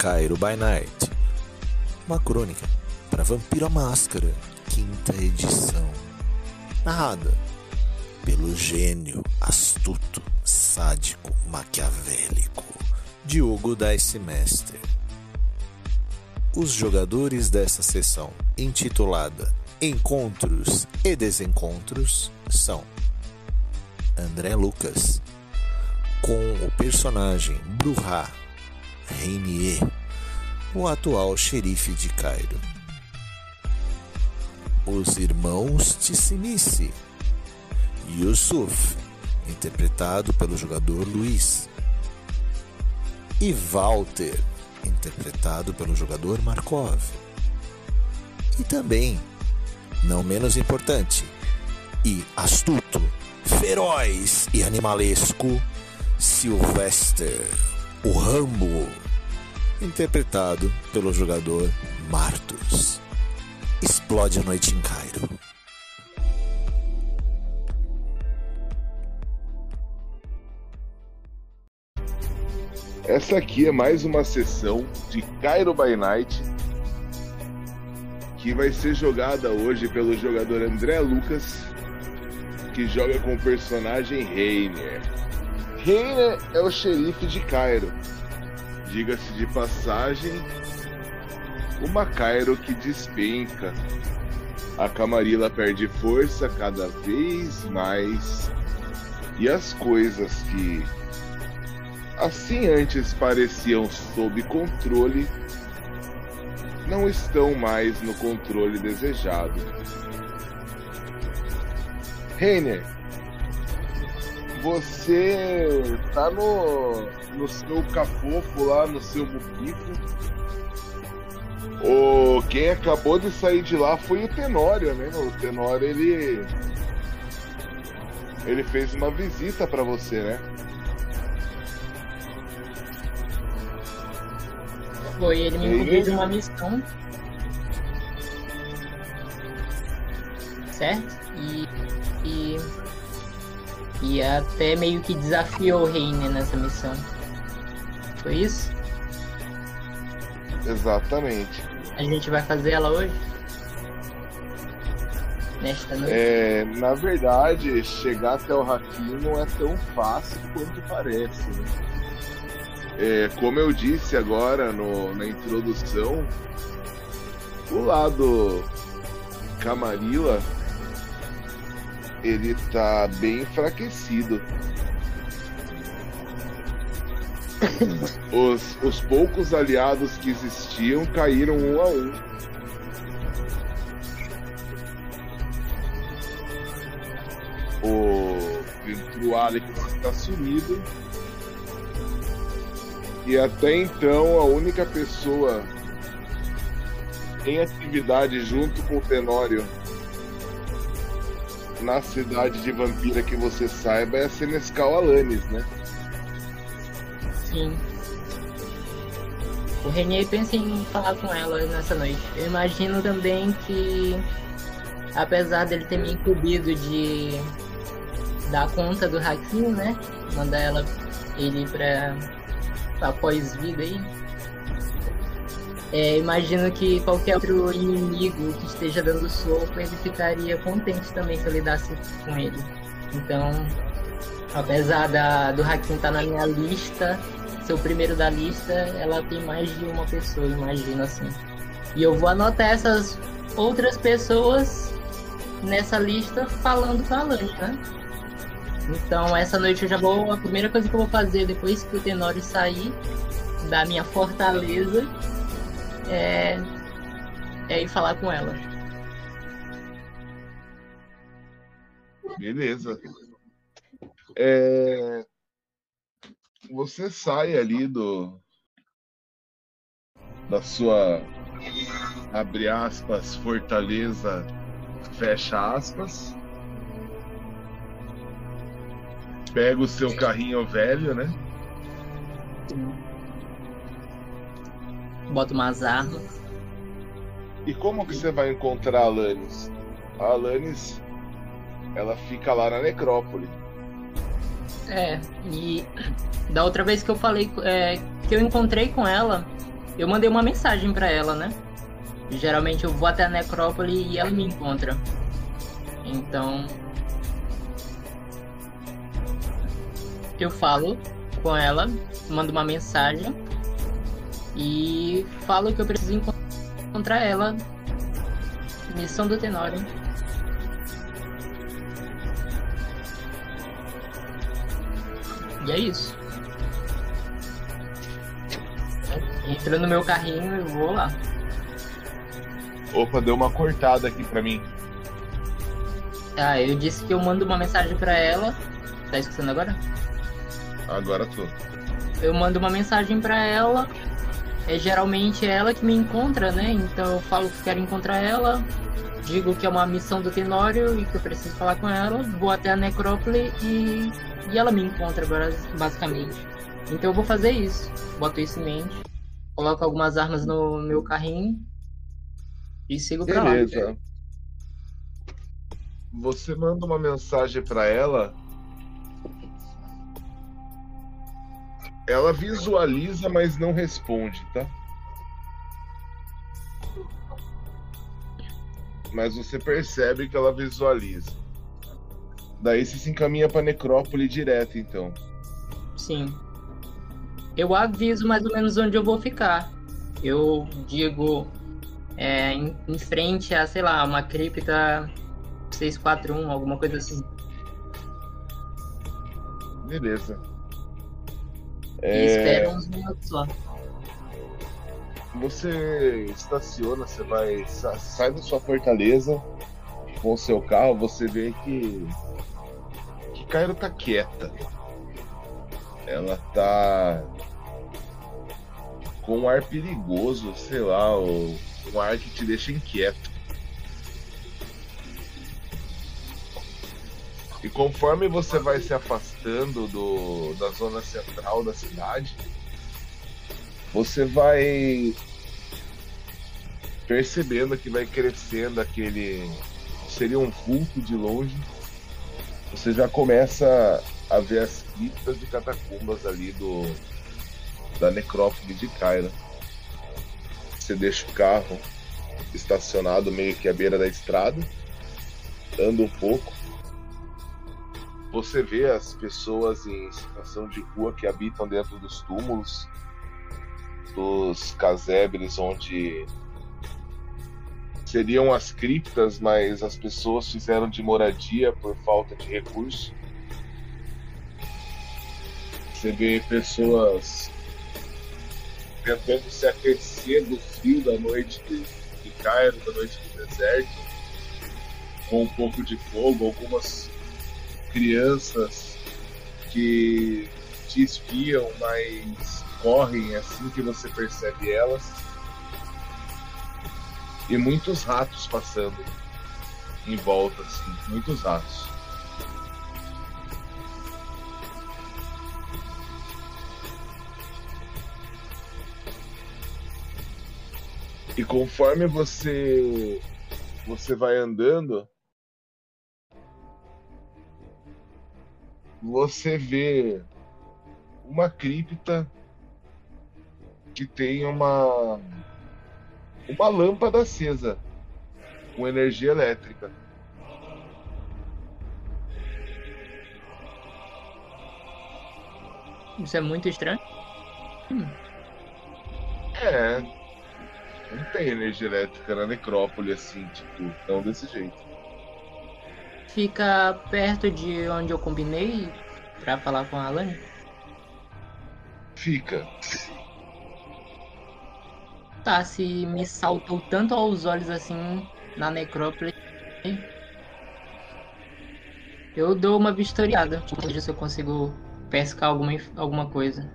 Cairo by Night, uma crônica para Vampiro a Máscara, quinta edição. Narrada pelo gênio, astuto, sádico, maquiavélico Diogo Semestre. Os jogadores dessa sessão, intitulada Encontros e Desencontros, são André Lucas, com o personagem Bruhá Reinier, o atual xerife de Cairo. Os irmãos Tissinice, Yusuf, interpretado pelo jogador Luiz, e Walter, interpretado pelo jogador Markov. E também, não menos importante, e astuto, feroz e animalesco, Sylvester, o Rambo, interpretado pelo jogador Martus. Explode a noite em Cairo. Essa aqui é mais uma sessão de Cairo by Night que vai ser jogada hoje pelo jogador André Lucas, que joga com o personagem Reiner. Reiner é o xerife de Cairo. Diga-se de passagem, uma Cairo que despenca. A Camarilla perde força cada vez mais. E as coisas que assim antes pareciam sob controle, não estão mais no controle desejado. Reiner, você tá no, no seu capofo lá, no seu buquito. O, quem acabou de sair de lá foi o Tenório, né? O Tenório, ele. Ele fez uma visita para você, né? Foi, ele me de uma missão. Certo? E, e. E até meio que desafiou o Reine nessa missão. Foi isso? Exatamente. A gente vai fazer ela hoje? Nesta noite? É, na verdade, chegar até o Hakim não é tão fácil quanto parece. Né? É, como eu disse agora no, na introdução, o lado Camarilla ele tá bem enfraquecido. Os, os poucos aliados que existiam caíram um a um. O Ventru Alex está sumido e até então a única pessoa em atividade junto com o Tenório na cidade de Vampira que você saiba é a Senescal Alanis, né? Sim. O Renier pensa em falar com ela nessa noite. Eu imagino também que, apesar dele ter me incumbido de dar conta do Hakim, né? Mandar ela ele pra após vida aí. É, imagino que qualquer outro inimigo que esteja dando soco, ele ficaria contente também se eu lidasse com ele. Então, apesar da, do Hakim estar tá na minha lista, ser o primeiro da lista, ela tem mais de uma pessoa, imagino assim. E eu vou anotar essas outras pessoas nessa lista falando com a Lani, né? Então essa noite eu já vou. A primeira coisa que eu vou fazer depois que o Tenório sair da minha fortaleza é, é ir falar com ela. Beleza. É... Você sai ali do da sua abre aspas fortaleza fecha aspas Pega o seu carrinho velho, né? Bota umas armas. E como que você vai encontrar a Alanis? A Alanis, ela fica lá na necrópole. É, e da outra vez que eu falei, é, que eu encontrei com ela, Eu mandei uma mensagem para ela, né? Geralmente eu vou até a necrópole e ela me encontra. Então. Eu falo com ela, mando uma mensagem e falo que eu preciso encontrar ela. Missão do Tenório. E é isso. Entra no meu carrinho e vou lá. Opa, deu uma cortada aqui pra mim. Tá, eu disse que eu mando uma mensagem pra ela. Tá escutando agora? Agora tô. Eu mando uma mensagem pra ela. É geralmente ela que me encontra, né? Então eu falo que quero encontrar ela. Digo que é uma missão do Tenório e que eu preciso falar com ela. Vou até a necrópole e, e ela me encontra, basicamente. Então eu vou fazer isso. Boto isso em mente. Coloco algumas armas no meu carrinho. E sigo pra lá. Beleza. Você manda uma mensagem pra ela. Ela visualiza, mas não responde, tá? Mas você percebe que ela visualiza. Daí você se encaminha pra necrópole direto, então. Sim. Eu aviso mais ou menos onde eu vou ficar. Eu digo é, em, em frente a, sei lá, uma cripta 641, alguma coisa assim. Beleza. E espera uns minutos só. Você estaciona, você vai. sa- Sai da sua fortaleza com o seu carro, você vê que. que Cairo tá quieta. Ela tá. com um ar perigoso, sei lá, um ar que te deixa inquieto. E conforme você vai se afastando do, da zona central da cidade, você vai percebendo que vai crescendo aquele. seria um vulto de longe. Você já começa a ver as criptas e catacumbas ali do da necrópole de Kyra. Você deixa o carro estacionado meio que à beira da estrada, anda um pouco. Você vê as pessoas em situação de rua que habitam dentro dos túmulos, dos casebres onde seriam as criptas, mas as pessoas fizeram de moradia por falta de recurso. Você vê pessoas tentando se aquecer do frio da noite de, Cairo, da noite do deserto, com um pouco de fogo, algumas crianças que te espiam, mas correm assim que você percebe elas. E muitos ratos passando em volta, assim, muitos ratos. E conforme você você vai andando, você vê uma cripta que tem uma uma lâmpada acesa com energia elétrica. Isso é muito estranho. É, não tem energia elétrica na necrópole assim, tipo, não desse jeito. Fica perto de onde eu combinei pra falar com a Alane. Fica. Tá, se me saltou tanto aos olhos assim na necrópole. Eu dou uma vistoriada. Tipo, vejo se eu consigo pescar alguma, alguma coisa.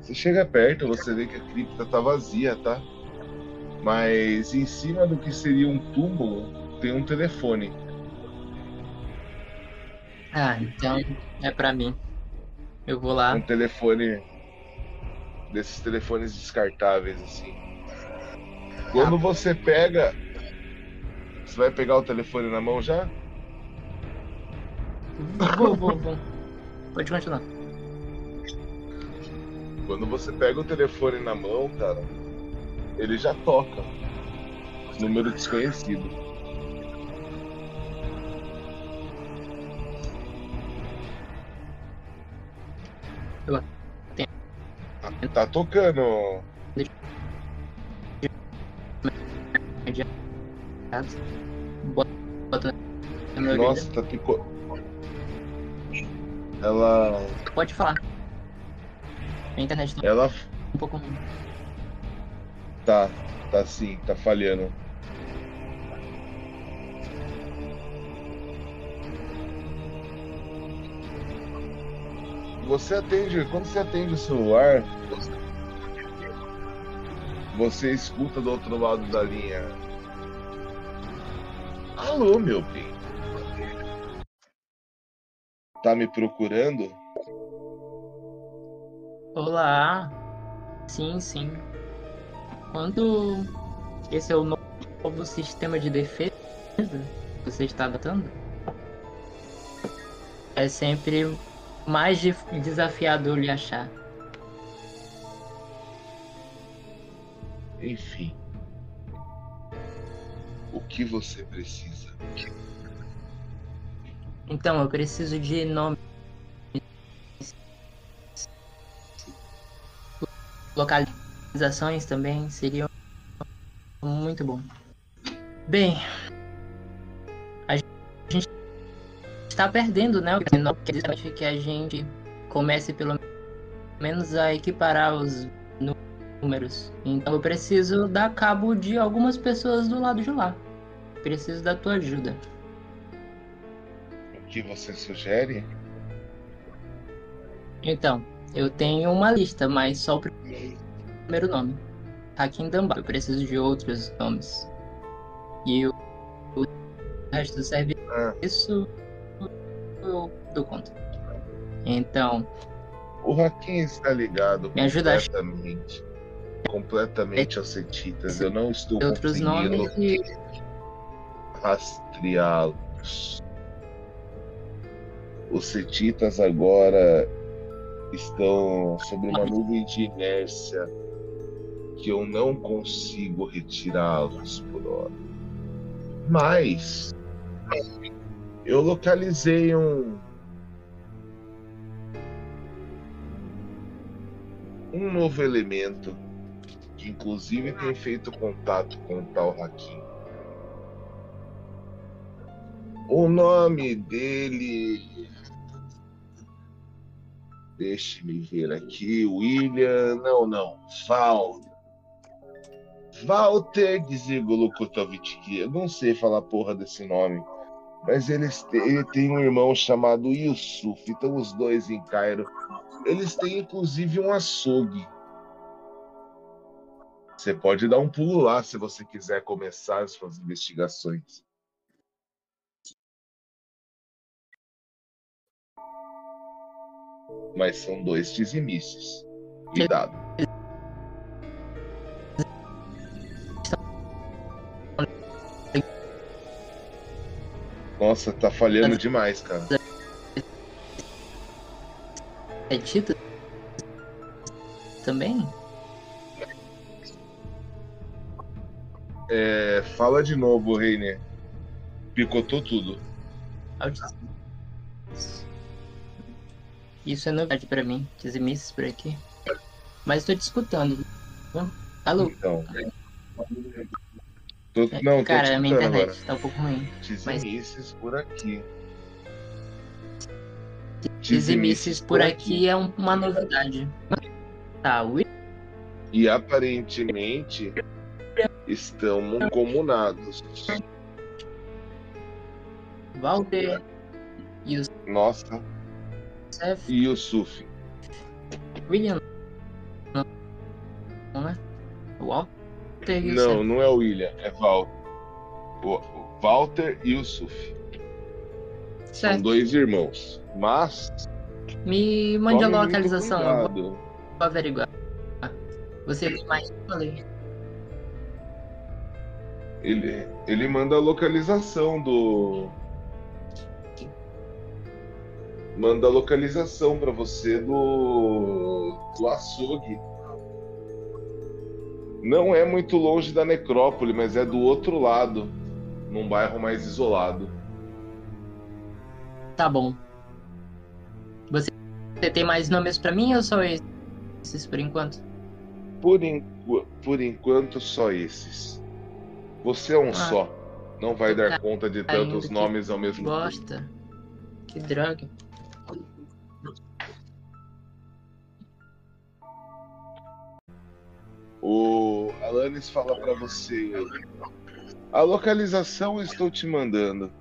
Você chega perto, você vê que a cripta tá vazia, tá? Mas em cima do que seria um túmulo tem um telefone. Ah, então é pra mim. Eu vou lá. Um telefone desses telefones descartáveis assim. Quando você pega, você vai pegar o telefone na mão já? Vou, vou, vou. Pode continuar. Quando você pega o telefone na mão, cara, ele já toca. Número desconhecido. Eu Ah, Tá tocando. Nossa, tá pico... Ela. Pode falar. A internet tá Ela um pouco. Tá. Tá sim, tá falhando. Você atende. Quando você atende o celular, você escuta do outro lado da linha. Alô, meu bem. Tá me procurando? Olá. Sim, sim. Quando esse é o no- novo sistema de defesa que você está adotando? É sempre mais desafiador lhe achar. Enfim. O que você precisa? Então, eu preciso de nomes. Localizações também seriam muito bom. Bem, a gente está perdendo, né? O que que a gente comece pelo menos a equiparar os nú- números. Então eu preciso dar cabo de algumas pessoas do lado de lá. Preciso da tua ajuda. O que você sugere? Então, eu tenho uma lista, mas só o primeiro nome. Hakim Damba. Eu preciso de outros nomes. E o, o resto do Ah, serviço eu dou conta. Então, o Hakim está ligado Me ajuda a- completamente. Completamente aos Setitas. Eu não estou outros conseguindo nomes e rastreá-los. Os Setitas agora estão sobre uma nuvem de inércia que eu não consigo retirá-los por hora. Mas eu localizei um um novo elemento que inclusive tem feito contato com o tal Hakim. O nome dele. Deixe-me ver aqui. William. Não, não. Val. Walter Dzigulukotovitch. Eu não sei falar porra desse nome. Mas eles te- ele tem um irmão chamado Yusuf. Então os dois em Cairo. Eles têm inclusive um açougue. Você pode dar um pulo lá se você quiser começar as suas investigações. Mas são dois dizimices. Cuidado. Nossa, tá falhando demais, cara. é Tito também? É, fala de novo, Reiner. Picotou tudo. Isso é novidade pra mim, dizimices por aqui. Mas estou te escutando. Alô? Então. Tô- não, tô Cara, te a minha internet agora. tá um pouco ruim. Dizimices por aqui. Dizimices por aqui é um- uma novidade. Tá, Will? E aparentemente estão mancomunados. Walter, Nossa, Youssef, e Yusuf. William. Não, Youssef. não é o William, é Val. O, o Walter e Yusuf. São Certo. dois irmãos. Mas. Me mande a localização, vou averiguar. Você tem mais? Falei. Ele, ele manda a localização do. manda a localização para você do, do açougue. Não é muito longe da necrópole, mas é do outro lado, num bairro mais isolado. Tá bom. Você, tem mais nomes para mim ou só esses por enquanto? Por, por enquanto, só esses. Você é um ah, só. Não vai dar conta de tantos nomes ao mesmo bosta. tempo. Que droga. O Alanis fala para você: A localização estou te mandando.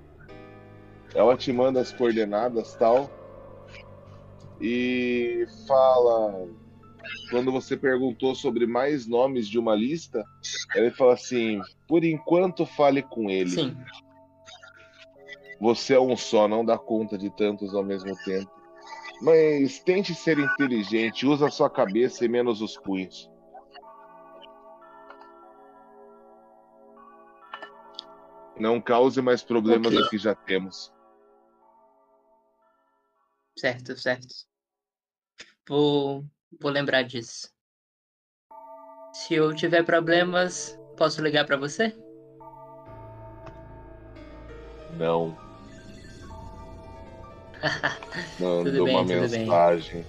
Ela te manda as coordenadas tal. E fala. Quando você perguntou sobre mais nomes de uma lista, ele fala assim: Por enquanto, fale com ele. Sim. Você é um só, não dá conta de tantos ao mesmo tempo. Mas tente ser inteligente, usa a sua cabeça e menos os punhos. Não cause mais problemas okay. do que já temos. Certo, certo. Vou, vou lembrar disso. Se eu tiver problemas, posso ligar para você? Não. Manda uma bem, mensagem.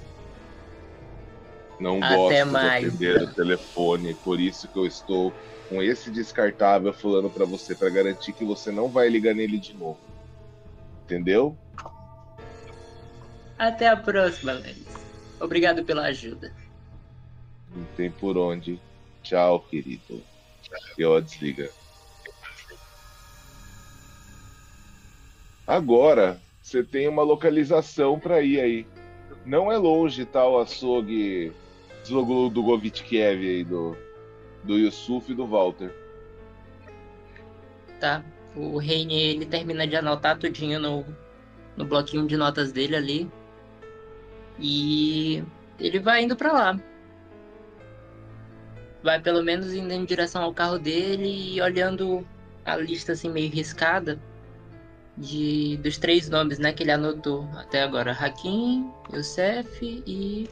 Não Até gosto mais. de atender o telefone, por isso que eu estou com esse descartável falando para você para garantir que você não vai ligar nele de novo. Entendeu? Até a próxima, Lenis. Obrigado pela ajuda. Não tem por onde. Tchau, querido. Eu desliga. Agora você tem uma localização para ir aí. Não é longe, tá? O açougue do Govitkev aí do do Yusuf e do Walter. Tá. O Reine ele termina de anotar tudinho no, no bloquinho de notas dele ali. E ele vai indo para lá. Vai pelo menos indo em direção ao carro dele e olhando a lista assim meio riscada de dos três nomes, né, que ele anotou até agora: Hakim, Youssef e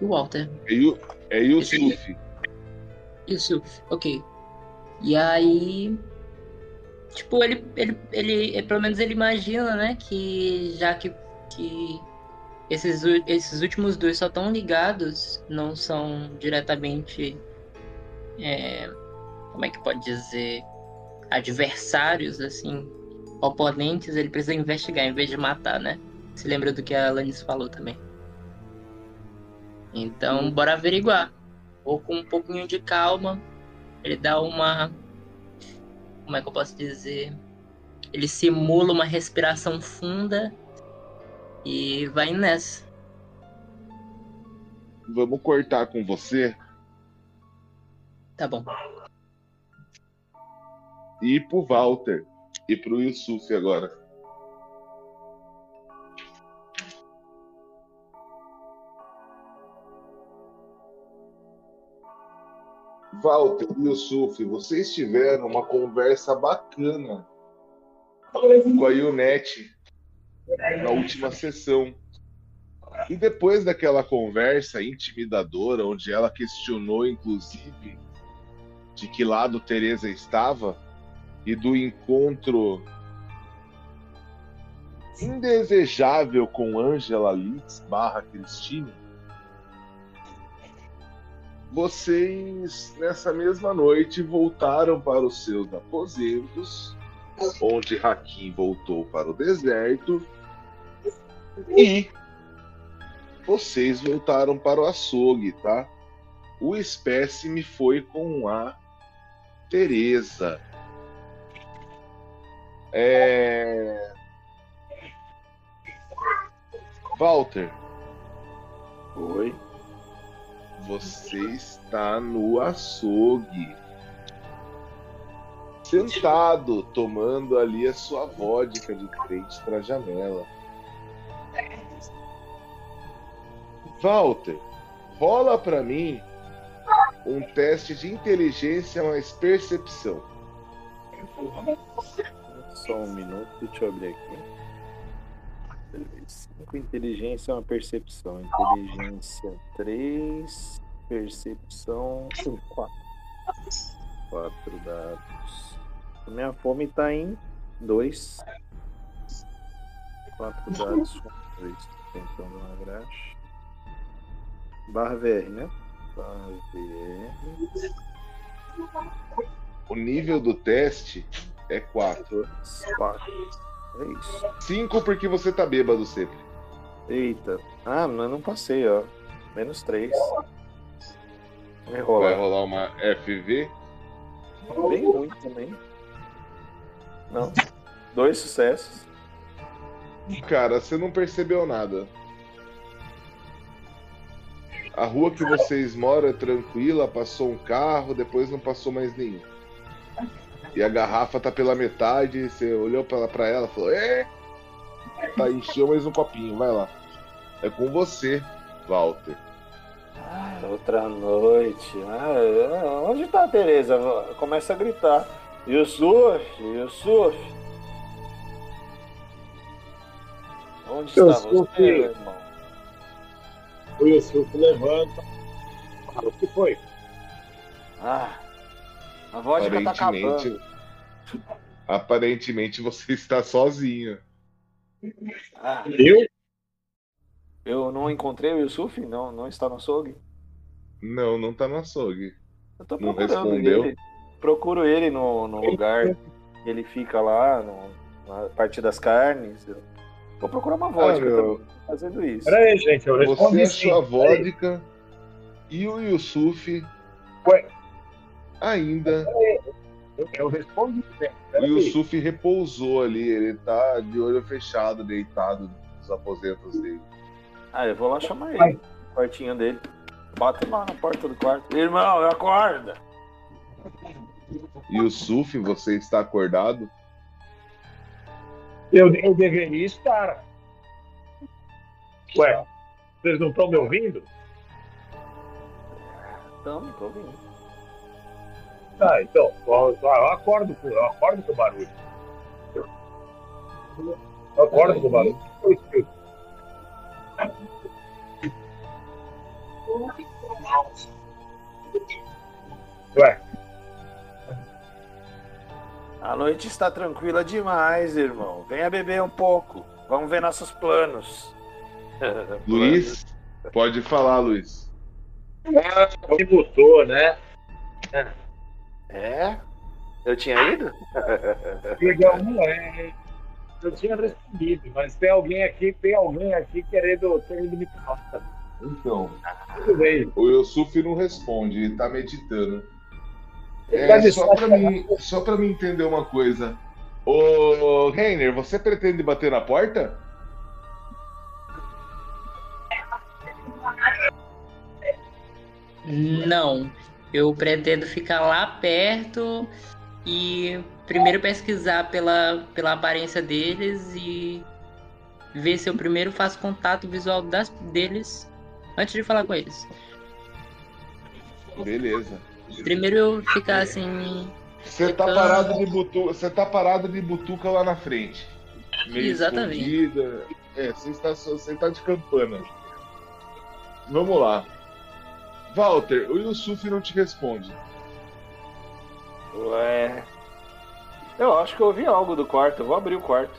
o Walter. É, é Yusuf. Isso, ok. E aí. Tipo, ele, ele, ele, pelo menos ele imagina, né, que já que, que esses, esses últimos dois só estão ligados, não são diretamente. É, como é que pode dizer? Adversários, assim, oponentes, ele precisa investigar em vez de matar, né? Se lembra do que a Alanis falou também. Então, bora averiguar ou com um pouquinho de calma, ele dá uma. Como é que eu posso dizer? Ele simula uma respiração funda e vai nessa. Vamos cortar com você? Tá bom. E pro Walter. E pro Yusuf agora. Walter e Yusuf, vocês tiveram uma conversa bacana com a Ionete na última sessão. E depois daquela conversa intimidadora, onde ela questionou, inclusive, de que lado Teresa estava e do encontro indesejável com Angela Litz barra Cristina, vocês, nessa mesma noite, voltaram para os seus aposentos, onde Hakim voltou para o deserto, e vocês voltaram para o açougue, tá? O espécime foi com a Teresa. É... Walter. Oi você está no açougue. Sentado, tomando ali a sua vodka de frente para a janela. Walter, rola para mim um teste de inteligência mais percepção. Só um minuto, deixa eu abrir aqui. 5 inteligência é uma percepção. Inteligência 3, percepção 4. 4 dados. A minha fome tá em 2. 4 dados com 2. Tentando uma graxa. Barra VR, né? Barra VR. O nível do teste é 4. 4. É isso. 5 porque você tá bêbado sempre. Eita. Ah, mas não passei, ó. Menos 3. Vai Vai rolar. rolar uma FV. Bem ruim também. Não. Dois sucessos. Cara, você não percebeu nada. A rua que vocês moram é tranquila, passou um carro, depois não passou mais nenhum. E a garrafa tá pela metade, você olhou pra, pra ela e falou: É! Tá, encheu mais um copinho, vai lá. É com você, Walter. Ah, outra noite. Ah, é. onde tá a Tereza? Começa a gritar. Yusuf, Yusuf. Onde está você, meu irmão? O Yusuf levanta. Fala, o que foi? Ah, a vodka tá acabando. aparentemente você está sozinho. Ah, Eu? Eu não encontrei o Yusuf? Não, não está no açougue? Não, não tá no açougue. Eu tô Não procurando respondeu? ele. Procuro ele no, no lugar. Ele fica lá, no, na parte das carnes. Eu vou procurar uma vodka meu. tô Fazendo isso. Pera aí, gente, eu Você achou a vodka e o Yusuf Ué. ainda. Eu, eu respondi. O. Yusuf repousou ali, ele tá de olho fechado, deitado nos aposentos dele. Ah, eu vou lá chamar ele. no Quartinho dele. Bato lá na porta do quarto. Irmão, acorda! Yusuf, você está acordado? Eu, eu deveria estar. Ué, vocês não estão me ouvindo? Tamo, tô ouvindo. Ah, então, eu, eu acordo com, eu acordo com o barulho. Eu acordo com o barulho. Ué, A noite está tranquila demais, irmão. Venha beber um pouco. Vamos ver nossos planos. Luiz, pode falar, Luiz. me botou, né? É? Eu tinha ido? Legal, não é. Eu tinha respondido, mas tem alguém aqui, tem alguém aqui querendo, querendo me falar. Então, Tudo bem. o Yusuf não responde, ele tá meditando. Tá É, de só pra, sacanagem. mim, só pra mim entender uma coisa. Ô, Reiner, você pretende bater na porta? Não. Eu pretendo ficar lá perto e primeiro pesquisar pela, pela aparência deles e ver se eu primeiro faço contato visual das, deles antes de falar com eles. Beleza. Primeiro eu ficar assim. Você tá parado de butuca, você tá parado de butuca lá na frente. Meio Exatamente. escondida. É, você está, você tá de campana. Vamos lá. Walter, o Yusuf não te responde. Ué. Eu acho que eu ouvi algo do quarto. Eu vou abrir o quarto.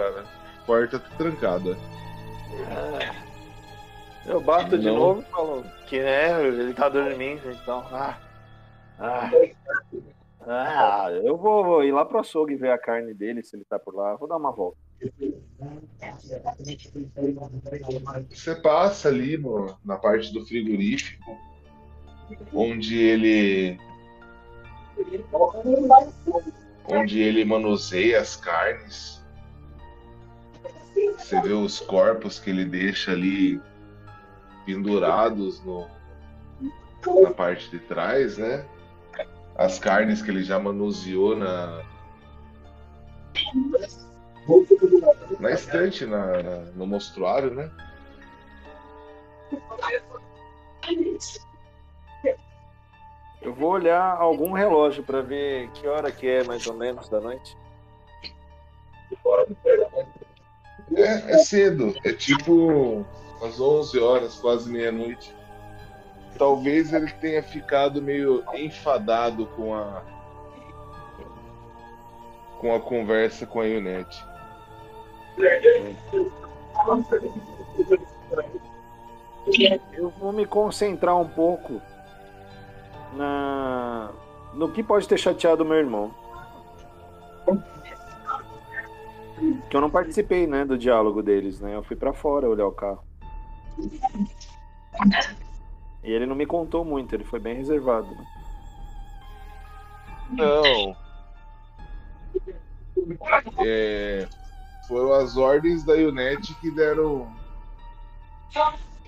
Cara. Porta tá trancada. Eu bato de Não. novo e falo que né, ele tá dormindo, então. Ah, ah, ah, eu vou, vou ir lá pro açougue ver a carne dele, se ele tá por lá. Vou dar uma volta. Você passa ali no- na parte do frigorífico, onde ele onde ele manuseia as carnes. Você vê os corpos que ele deixa ali pendurados no, na parte de trás, né? As carnes que ele já manuseou na na estante, na, na- no mostruário, né? Eu vou olhar algum relógio para ver que hora que é mais ou menos da noite. É, é cedo, é tipo às 11 horas, quase meia-noite. Talvez ele tenha ficado meio enfadado com a com a conversa com a Ionete. Eu vou me concentrar um pouco na no que pode ter chateado meu irmão. Que eu não participei, né, do diálogo deles, né? Eu fui para fora olhar o carro. E ele não me contou muito, ele foi bem reservado. Né? Não. É, foram as ordens da Unet que deram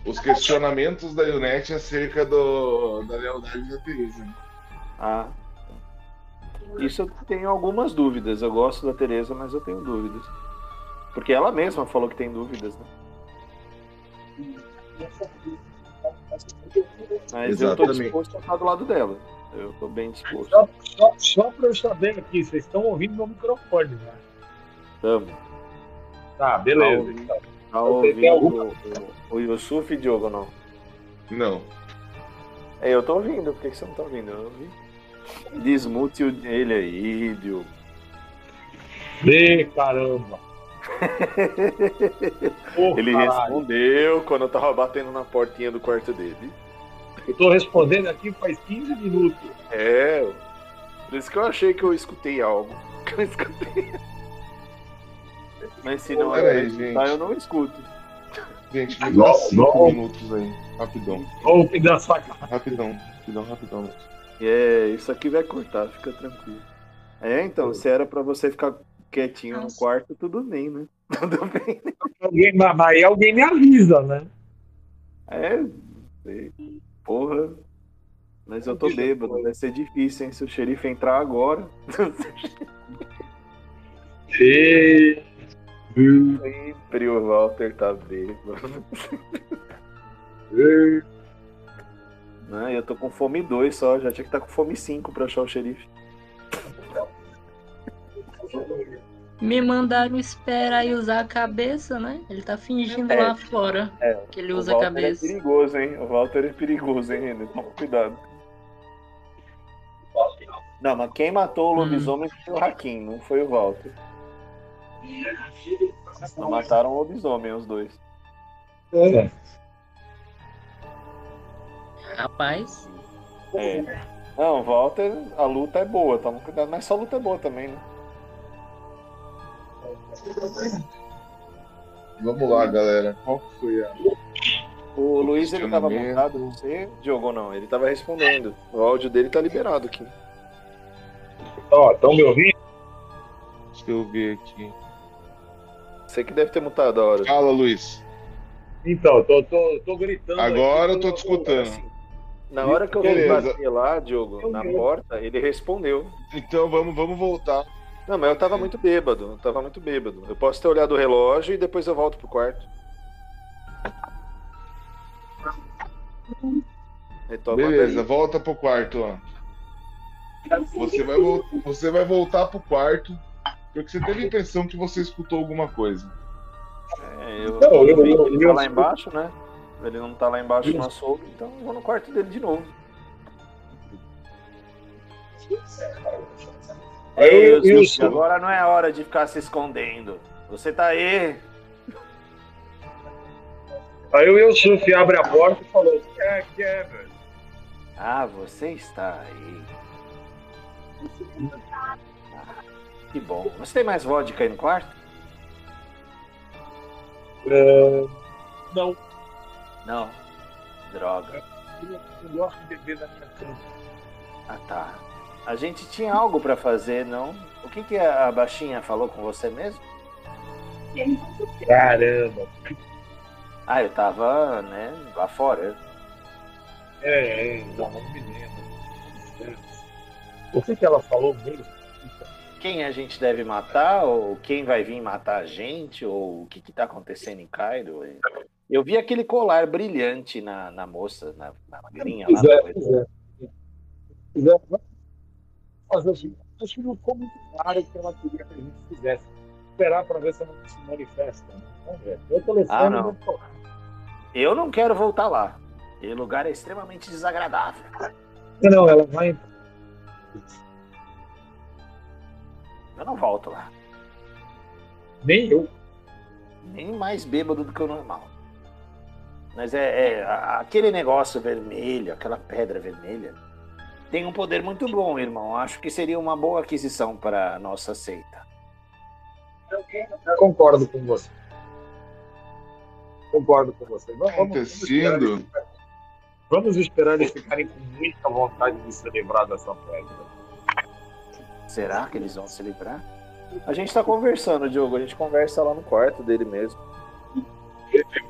os questionamentos da Unet acerca do, da lealdade da Teresa. Ah. Isso eu tenho algumas dúvidas. Eu gosto da Teresa, mas eu tenho dúvidas. Porque ela mesma falou que tem dúvidas, né? Mas eu tô Exatamente. disposto a estar do lado dela. Eu tô bem disposto. Só, só, só para eu saber aqui, vocês estão ouvindo meu microfone, né? Tamo. Tá, Tá beleza. ouvindo, tá tem ouvindo o, o, o Yusuf, Diogo, não? Não. É, eu tô ouvindo. Por que, que você não tá ouvindo? Eu ouvi. Desmute o- ele aí, Diogo. Ê, caramba. Porra, Ele caralho. respondeu quando eu tava batendo na portinha do quarto dele. Eu tô respondendo aqui faz 15 minutos. É, por isso que eu achei que eu escutei algo. Que eu escutei. Mas se não Pera aí, acreditar, gente. eu não escuto. Gente, me dá cinco não. minutos aí. Rapidão. Ou que dá sacanagem. Rapidão. Rapidão, rapidão. É, isso aqui vai cortar, fica tranquilo. É, então, se era pra você ficar quietinho no quarto, tudo bem, né? Tudo bem. Alguém, mas aí alguém me avisa, né? É, sei. porra. Mas eu tô bêbado, vai ser difícil, hein? Se o xerife entrar agora. E... Sempre o Walter tá bêbado. E- Não, eu tô com fome 2 só, já tinha que estar com fome 5 pra achar o xerife. Me mandaram esperar e usar a cabeça, né? Ele tá fingindo É. lá fora É, que ele usa a Walter cabeça. é perigoso, hein? O Walter é perigoso, hein, Renan? Toma cuidado. Não, mas quem matou o lobisomem foi o Hakim, não foi o Walter. Não mataram o lobisomem, os dois. É. Rapaz, É. Não, Walter, a luta é boa, toma cuidado. Mas só a luta é boa também, né? Vamos lá, galera. Qual que foi a. O Luiz, ele tava montado, você, Diogo, ou não? Ele tava respondendo. O áudio dele tá liberado aqui. Ó, estão me ouvindo? Deixa eu ver aqui. Você que deve ter mutado a hora. Fala, Luiz. Então, tô, tô, tô gritando. Agora eu aqui, tô te escutando. Assim, Na hora que eu Beleza. bater lá, Diogo, na porta, ele respondeu. Então vamos, vamos voltar. Não, mas eu tava muito bêbado, eu tava muito bêbado. Eu posso ter olhado o relógio e depois eu volto pro quarto. Retoma Beleza, daí. volta pro quarto, ó. Você vai, você vai voltar pro quarto porque você teve a impressão que você escutou alguma coisa. É, eu, Não, eu- eu vi que eu- ele eu- tá lá embaixo, né? Ele não tá lá embaixo no açougue, então eu vou no quarto dele de novo. Ei, eu Yusuf, sou- agora não é hora de ficar se escondendo. Você tá aí. Aí o Yusuf abre a porta e falou: É, que é? Ah, você está aí. Ah, que bom. Você tem mais vodka aí no quarto? É, não, Não. Droga. eu não gosto de beber na minha cama. Ah, tá. A gente tinha algo pra fazer, não? O que, que a baixinha falou com você mesmo? Caramba. Ah, eu tava, né, lá fora. É, é, não, não me lembro. O que, que ela falou mesmo? Quem a gente deve matar, ou quem vai vir matar a gente, ou o que que tá acontecendo em Cairo? Eu vi aquele colar brilhante na, na moça, na, na magrinha lá. Pois é, pois é. vamos fazer o seguinte. Acho que não ficou muito claro o que ela queria que a gente fizesse. Esperar para ver se ela se manifesta. né? Vamos ver. Eu telefone Ah, não. Eu não quero voltar lá. Aquele lugar é extremamente desagradável. Não, ela vai. Eu não volto lá. Nem eu. Nem mais bêbado do que o normal. Mas é, é, aquele negócio vermelho, aquela pedra vermelha, tem um poder muito bom, irmão. Acho que seria uma boa aquisição para a nossa seita. Eu concordo com você. Concordo com você. Vamos, vamos- vamos esperar Acontecendo. eles ficarem- Vamos esperar eles ficarem com muita vontade de se livrar dessa pedra. Será que eles vão se livrar? A gente tá conversando, Diogo. A gente conversa lá no quarto dele mesmo.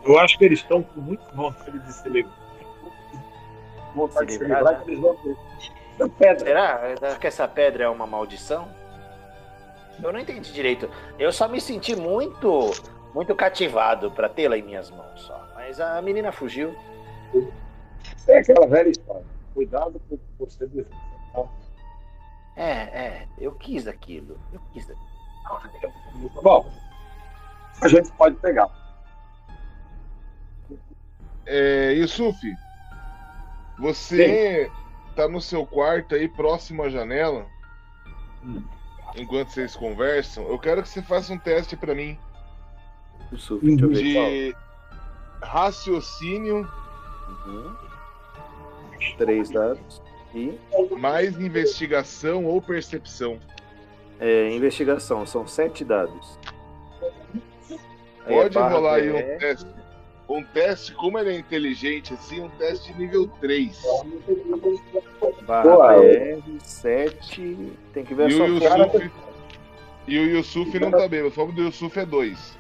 Eu acho que eles estão com muita vontade de se livrar. Vontade de né? que eles vão ter. Pedra. Será que essa pedra é uma maldição? Eu não entendi direito. Eu só me senti muito, muito cativado para tê-la em minhas mãos só. Mas a menina fugiu. É aquela velha história. Cuidado por você decepcionar. É, é. Eu quis aquilo. Eu quis aquilo. Bom, a gente pode pegar. É, Yusuf, você tá no seu quarto aí, próximo à janela, Hum. enquanto vocês conversam. Eu quero que você faça um teste pra mim Uhum. deixa eu ver de raciocínio Uhum. Três dados. E mais investigação ou percepção. é, investigação, são sete dados. Aí é Pode barra rolar aí um teste. Um teste, como ele é inteligente assim, um teste de nível 3. Barra Boa. PR, 7. Tem que ver E a o sua cara. Yusuf, e o Yusuf não tá bem, o nome do Yusuf é 2.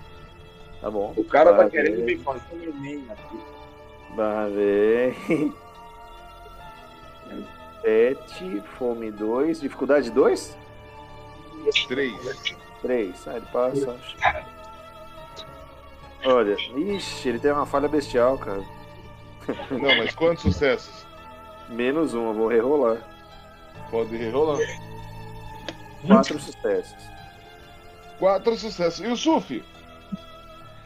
Tá bom. O cara tá Barra querendo VR, me fazer um neném aqui. Barra VR. 7, fome 2. Dificuldade 2? 3. 3. Ah, ele passa. Olha, ixi, ele tem uma falha bestial, cara. Não, mas quantos sucessos? Menos um, eu vou rerolar. Pode rerolar. Quatro sucessos. Quatro sucessos. Yusuf,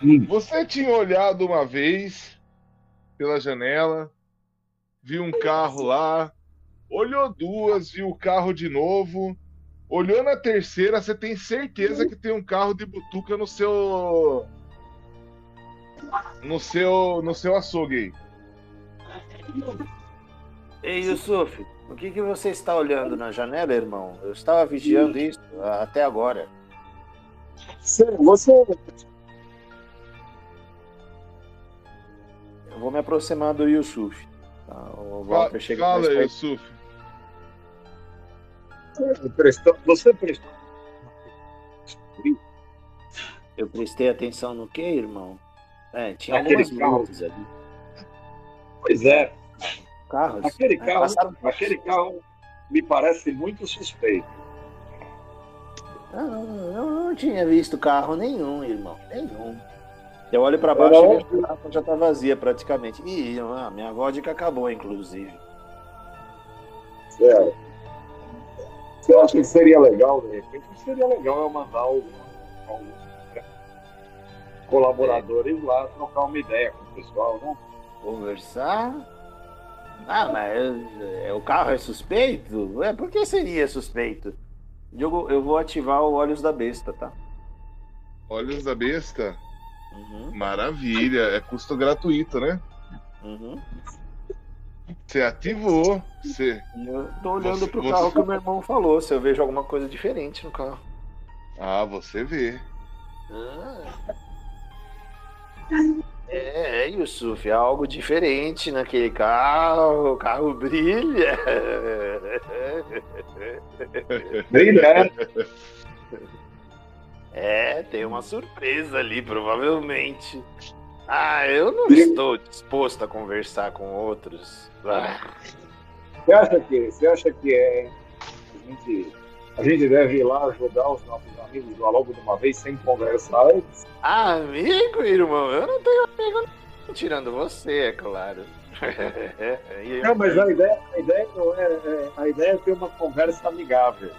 Hum. você tinha olhado uma vez pela janela, viu um carro lá, olhou duas, viu o carro de novo, olhou na terceira, você tem certeza que tem um carro de butuca no seu. No seu. No seu açougue aí. Ei, Yusuf, o que, que você está olhando na janela, irmão? Eu estava vigiando isso até agora. Você, você Eu vou me aproximar do Yusuf. Tá, o Walter chega Fala. Yusuf. você prestou. Eu prestei atenção no que, irmão? É, tinha Aquele algumas carro. luzes ali. Pois é, Carros. aquele É, carro, passaram- aquele carro me parece muito suspeito. Ah, não, eu não tinha visto carro nenhum, irmão. Nenhum. Eu olho pra baixo e vejo que a garrafa já tá vazia praticamente. Ih, ah, minha vodka acabou, inclusive. É. Você acha que seria legal, de repente? Seria legal eu mandar o- colaboradores lá trocar uma ideia com o pessoal, né? Conversar? Ah, mas é, o carro é suspeito? É, por que seria suspeito? Diogo, eu vou ativar o Olhos da Besta, tá? Olhos da besta. Uhum, Maravilha. É custo gratuito, né? uhum. Você ativou. Você. Eu tô olhando Você- pro você- carro que o meu irmão falou, se eu vejo alguma coisa diferente no carro. Ah, você vê. Ah. É, Yusuf, é algo diferente naquele carro, o carro brilha. Brilha, É, tem uma surpresa ali, provavelmente. Ah, eu não estou disposto a conversar com outros. Ah, Você acha que, você acha que é, a, gente, a gente deve ir lá ajudar os nossos amigos logo de uma vez sem conversar antes? amigo, irmão, eu não tenho amigo tirando você, é claro. Não, mas a ideia, a ideia não é, é- a ideia é ter uma conversa amigável.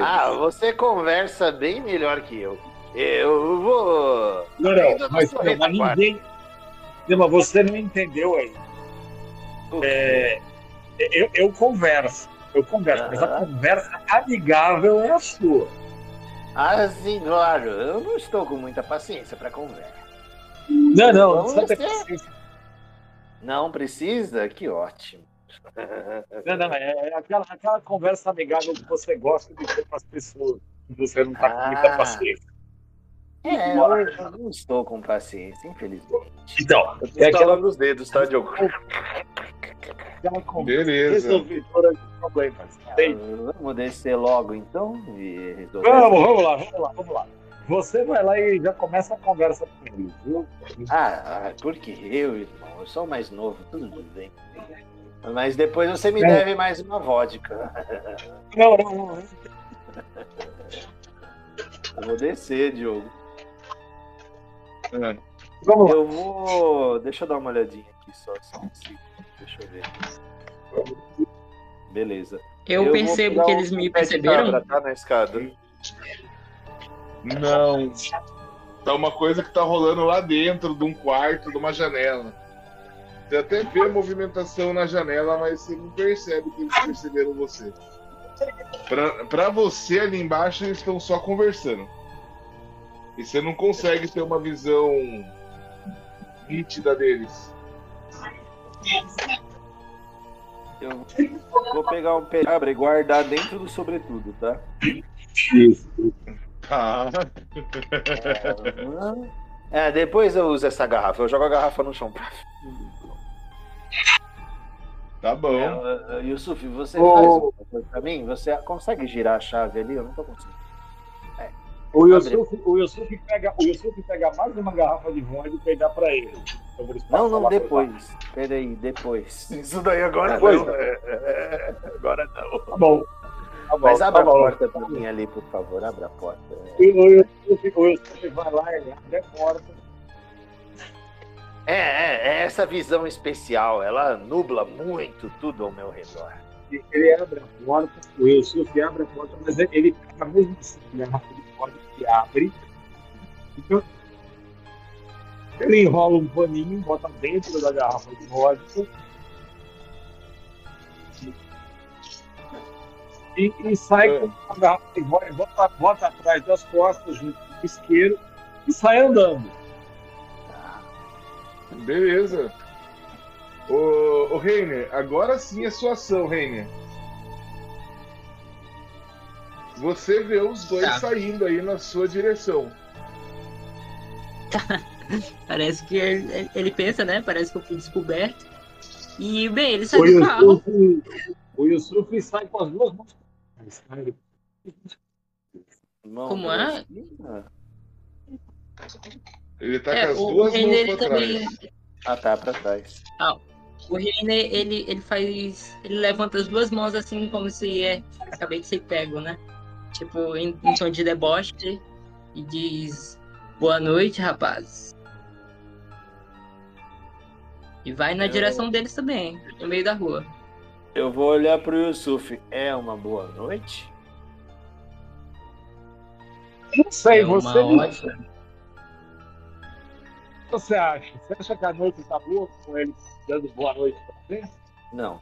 Ah, você conversa bem melhor que eu. Eu vou. não, não, mas, não, mas ninguém. Não, mas você não entendeu ainda. É, eu, eu converso, eu converso, mas a conversa amigável é a sua. Ah, sim, claro. Eu não estou com muita paciência para conversa. Não, não, não precisa ter paciência. Não precisa? Que ótimo. Não, não, é é aquela, aquela conversa amigável que você gosta de ter com as pessoas. Você não está com muita Ah. paciência. É, eu eu não estou com paciência, infelizmente. Então, Eu é aquela, nos dedos, tá, Diogo? aquela conversa Beleza. resolvedora de problemas. Vamos descer logo então e resolver. Vamos, vamos lá, vamos lá, vamos lá. Você vai lá e já começa a conversa com ele, viu? Ah, ah, porque eu, irmão, eu sou o mais novo, tudo bem. Mas depois você me É. deve mais uma vodka. Não, não, não. Eu vou descer, Diogo. É. Vamos lá. Eu vou. Deixa eu dar uma olhadinha aqui só, só um segundo. Deixa eu ver. Beleza. Eu, vou percebo que eles me perceberam. cabra, tá na escada. Não. Tá uma coisa que tá rolando lá dentro de um quarto, de uma janela. Você até vê a movimentação na janela, mas você não percebe que eles perceberam você. Pra, pra você ali embaixo, eles estão só conversando. E você não consegue ter uma visão nítida deles. Eu vou pegar um cabra e guardar dentro do sobretudo, tá? Isso. Tá. É, depois eu uso essa garrafa. Eu jogo a garrafa no chão. Tá bom. É, uh, Yusuf, você Ô. faz uma coisa pra mim? Você consegue girar a chave ali? Eu não tô conseguindo. O Yusuf, o, Yusuf pega, o Yusuf pega mais uma garrafa de vodka e dá pra ele. Então, Não, não, depois. Peraí, depois. Isso daí agora Depois, não. Agora não. Tá bom. Tá bom, Mas tá abra a bom. porta pra mim ali, por favor. Abra a porta. O Yusuf, vai lá, ele abre a porta. É, é, é essa visão especial. Ela nubla muito tudo ao meu redor. Ele abre a porta, o Yusuf abre a porta, mas ele- ele pega mesmo assim, a garrafa de vodka e abre. Então, ele enrola um paninho, bota dentro da garrafa de vodka. E, e sai com a garrafa de vodka, bota, bota atrás das costas, junto com o isqueiro, e sai andando. Beleza. Ô, ô Reiner, agora sim é sua ação, Reiner. Você vê os dois Tá. saindo aí na sua direção. Parece que ele, ele- pensa, né? Parece que eu fui descoberto. E, bem, ele sai O do carro. O Yusuf sai com as duas mãos. Como é? Ele tá É, com as duas Reiner, mãos pra também. trás. Ah, tá, pra trás. O Reiner, ele, ele faz. Ele levanta as duas mãos assim, como se é. Acabei de ser pego, né? Tipo, em, em tom de deboche. E diz: Boa noite, rapazes. E vai na Eu- direção deles também, no meio da rua. Eu vou olhar pro Yusuf. É uma boa noite? Não sei, É você não ótima. que você acha? Você acha que a noite tá boa com ele dando boa noite pra você? Não.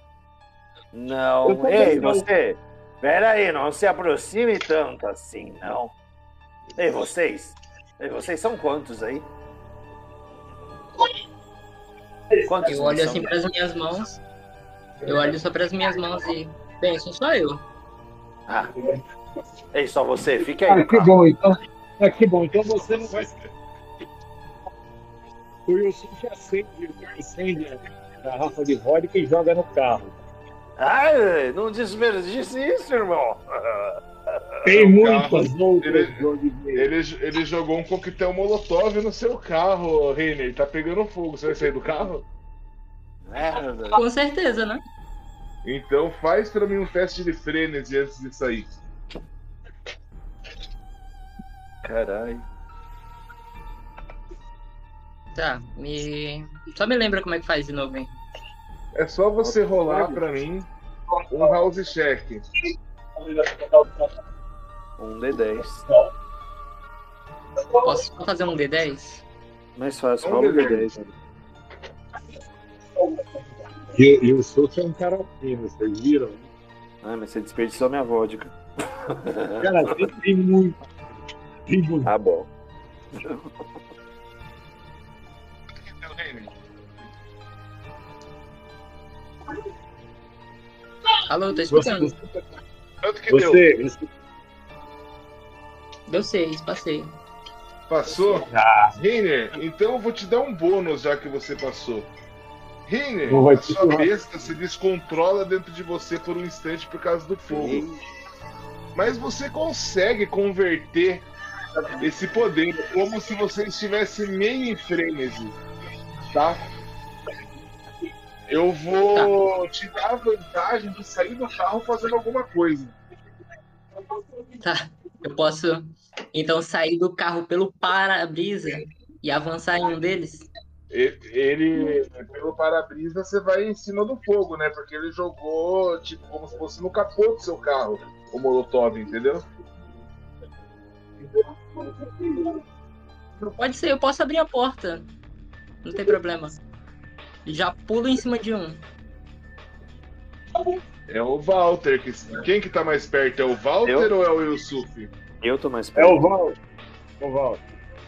Não. Ei, não. você. Pera aí, não se aproxime tanto assim, não. Ei, vocês. Ei, vocês são quantos aí? Quantos Eu olho assim pras minhas mãos. Eu olho só pras minhas mãos e. Bem, sou só eu. Ah. Ei, só você, fique aí. Ah, que bom, então. Ah, que bom, então você não vai. O Yusuf acende, acende a garrafa de vodka e joga no carro. Ai, não desperdice isso, irmão. Tem muitas outras ele-. Ele, ele jogou um coquetel molotov no seu carro, Reiner. Ele tá pegando fogo. Você vai sair do carro? Merda. Com certeza, né? Então faz pra mim um teste de frenesi antes de sair. Caralho. Tá, me. Só me lembra como é que faz de novo, hein? É só você rolar pra mim. um house check. Um D10. Posso só fazer um D10? Mais fácil, Um rola um D10. D10. E, e o Souto é um cara fino, vocês viram? Ah, mas você desperdiçou minha vodka. Cara, tem, tem muito. Tem muito. Tá bom. Alô, tô Você, Quanto que deu? você, você Deu seis, passei. Passou? Ah. Reiner, então eu vou te dar um bônus já que você passou. Reiner, a sua besta se descontrola dentro de você por um instante por causa do fogo. Mas você consegue converter esse poder como se você estivesse meio em frenesi, tá? Eu vou te dar a vantagem de sair do carro fazendo alguma coisa. Tá. Eu posso então sair do carro pelo para-brisa e avançar em um deles? Ele, pelo para-brisa, você vai em cima do fogo, né? Porque ele jogou, tipo, como se fosse no capô do seu carro, o Molotov, entendeu? Pode ser, eu posso abrir a porta. Não tem problema. Já pulo em cima de um. É o Walter. Que, quem que tá mais perto? É o Walter Eu? ou é o Yusuf? Eu tô mais É perto. o Val. É o Val.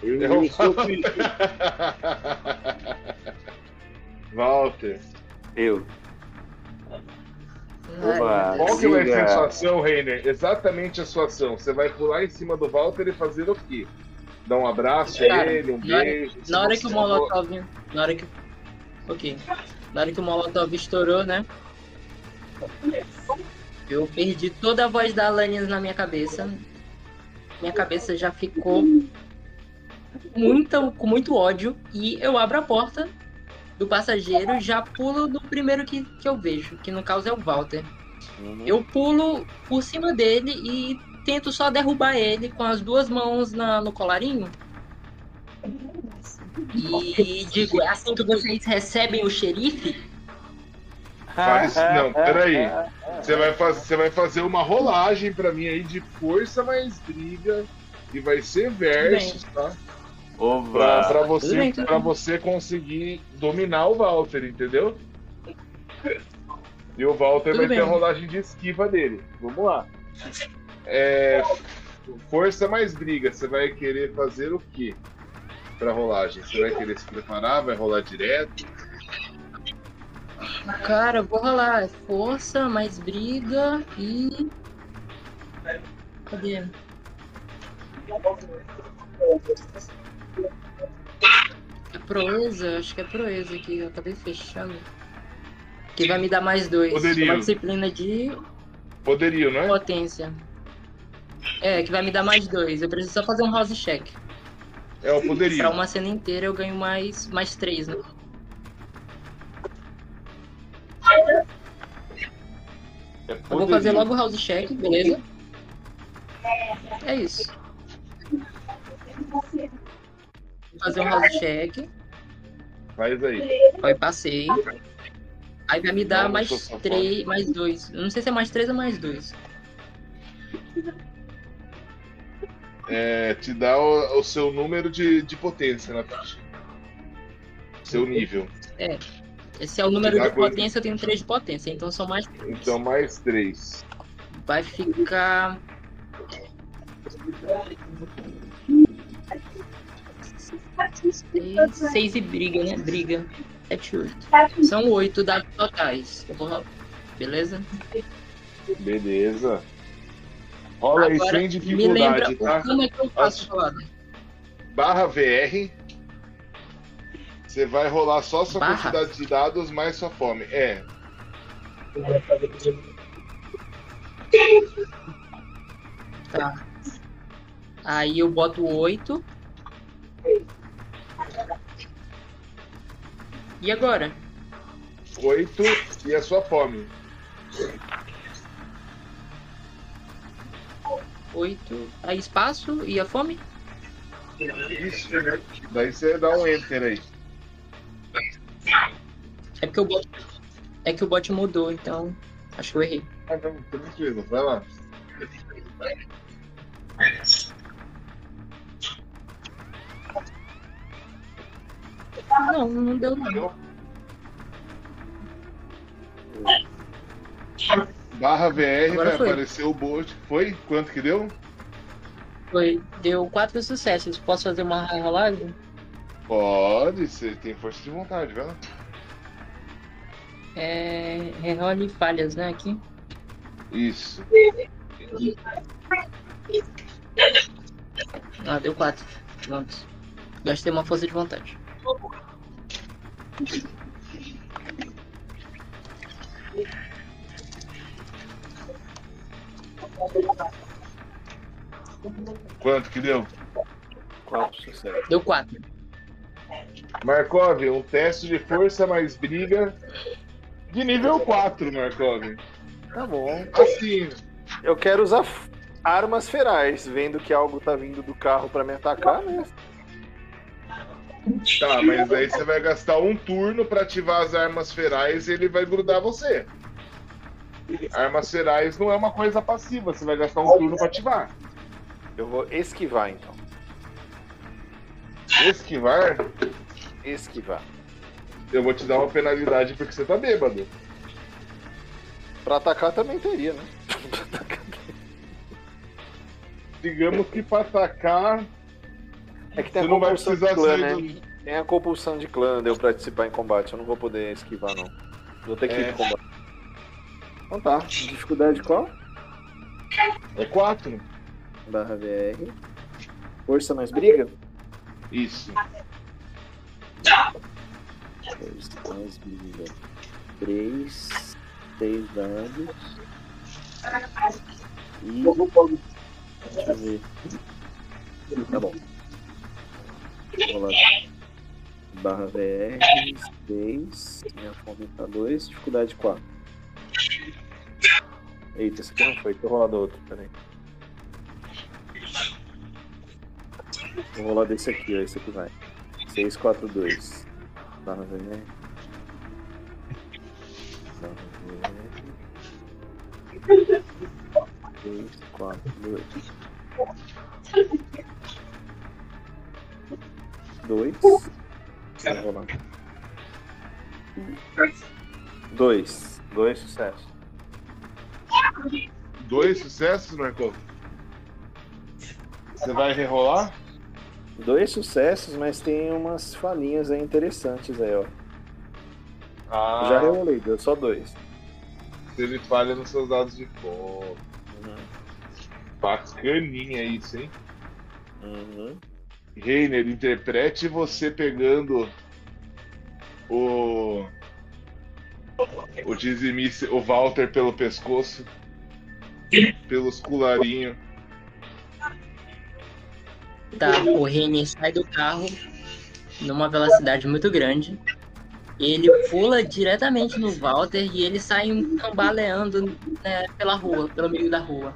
Eu, É o Val. Walter. Eu. Qual que vai ser a sua ação, Reiner? Exatamente a sua ação. Você vai pular em cima do Walter e fazer o quê? Dar um abraço a ele, um na hora- beijo. Na hora que o Molotov. Na hora que. Ok. Na hora que o Molotov estourou, né? Eu perdi toda a voz da Alanis na minha cabeça. Minha cabeça já ficou muito, com muito ódio. E eu abro a porta do passageiro e já pulo no primeiro que, que eu vejo, que no caso é o Walter. Uhum. Eu pulo por cima dele e tento só derrubar ele com as duas mãos na- no colarinho. E digo, é assim que vocês recebem o xerife? Faz- não, peraí. Você vai, faz, você vai fazer uma rolagem pra mim aí de força mais briga. E vai ser versus, tá? Pra, Oba. pra, você, bem, tudo pra bem. você conseguir dominar o Walter, entendeu? E o Walter Tudo vai ter a bem. rolagem de esquiva dele. Vamos lá. É, força mais briga. Você vai querer fazer o quê? Pra rolagem? Você vai querer se preparar? Vai rolar direto? Cara, vou rolar força, mais briga e. Cadê? É proeza? Acho que é proeza aqui, eu acabei fechando. Que vai me dar mais dois. Poderio. Uma disciplina de Poderio, não é? potência. É, que vai me dar mais dois. Eu preciso só fazer um house check. É o poderio. Pra uma cena inteira eu ganho mais, mais três, né? É Eu vou fazer logo o house check, beleza? É isso. Vou fazer um house check. Faz aí. Aí passei. Aí vai me dar Não, mais três, mais dois. Eu não sei se é mais três ou mais dois. É, te dá o, o seu número de, de potência, Natasha. Seu nível. Esse é o número de coisa. potência, eu tenho três de potência, então são mais três. Então, mais três. Vai ficar. Seis, e briga, né? Briga. Sete, oito. São oito dados totais. Beleza? Beleza. Rola aí sem me lembra dificuldade, tá? como é que eu faço rolada. Barra VR. Você vai rolar só sua Barra? quantidade de dados mais sua fome. É. Tá. Aí eu boto oito. E agora? Oito e a sua fome. Oito. Aí espaço e a fome? Isso. Daí você dá um enter aí. É porque o bot. É que o bot mudou, então. Acho que eu errei. Ah, não, tranquilo, vai lá. Não, não deu não. Barra VR Agora vai foi. aparecer o bot. Foi? Quanto que deu? Foi, deu quatro sucessos. Posso fazer uma rolagem? Pode, você tem força de vontade, lá. É. Rerole falhas, né? Aqui. Isso. Ah, deu quatro. Pronto. Gastei uma força de vontade. Quanto que deu? Quatro sucessos. Deu quatro. Markov, um teste de força mais briga de nível 4, Markov. Tá bom. Assim, Eu quero usar armas ferais, vendo que algo tá vindo do carro pra me atacar, né? tá, mas aí você vai gastar um turno pra ativar as armas ferais e ele vai grudar você. Armas ferais não é uma coisa passiva, você vai gastar um turno pra ativar. Eu vou esquivar então. Esquivar, Esquivar. eu vou te dar uma penalidade porque você tá bêbado. Pra atacar também teria, né? Digamos que pra atacar, É que tem você a não vai de precisar clã, né? do. Tem a compulsão de clã de eu participar em combate. Eu não vou poder esquivar, não. Vou ter que É. ir pro combate. Então tá. Dificuldade qual? É 4? Barra VR. Força mais briga? Isso. Força mais briga. 3. 6 dados. E. Deixa eu ver. Tá bom. Vou lá. Barra VR. 6. Minha fome tá 2. Dificuldade 4. Eita, esse aqui não foi. Deixa eu rolar do outro. Peraí. Vou rolar desse aqui, ó. Esse aqui vai. 6, 4, 2. Barra VR. Barra VR. 6, 4, 2. 2. Vou rolar. 2. 2 sucessos. Dois sucessos, Markov? Você vai rerolar? Dois sucessos, mas tem umas falinhas aí interessantes aí, ó. Ah, Já reolei, deu só dois. se ele falha nos seus dados de fogo. Bacaninha isso, hein? Uhum. Reiner, interprete você pegando o. O dizimice, o Walter pelo pescoço, pelos cularinhos. Tá, o Reni sai do carro numa velocidade muito grande. Ele pula diretamente no Walter e ele sai cambaleando né, pela rua, pelo meio da rua.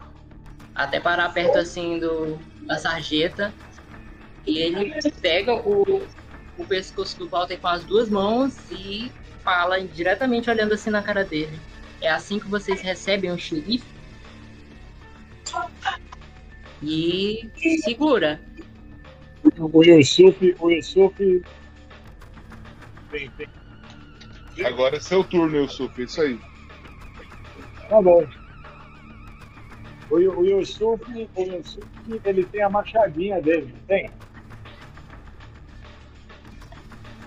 Até parar perto assim do, da sarjeta. E ele pega o, o pescoço do Walter com as duas mãos e fala diretamente olhando assim na cara dele. É assim que vocês recebem o xerife? E segura. O Yusuf, o Yusuf tem, tem. Agora é seu turno, Yusuf, isso aí. Tá bom. O, Yu- o Yusuf, o Yusuf, ele tem a machadinha dele, tem?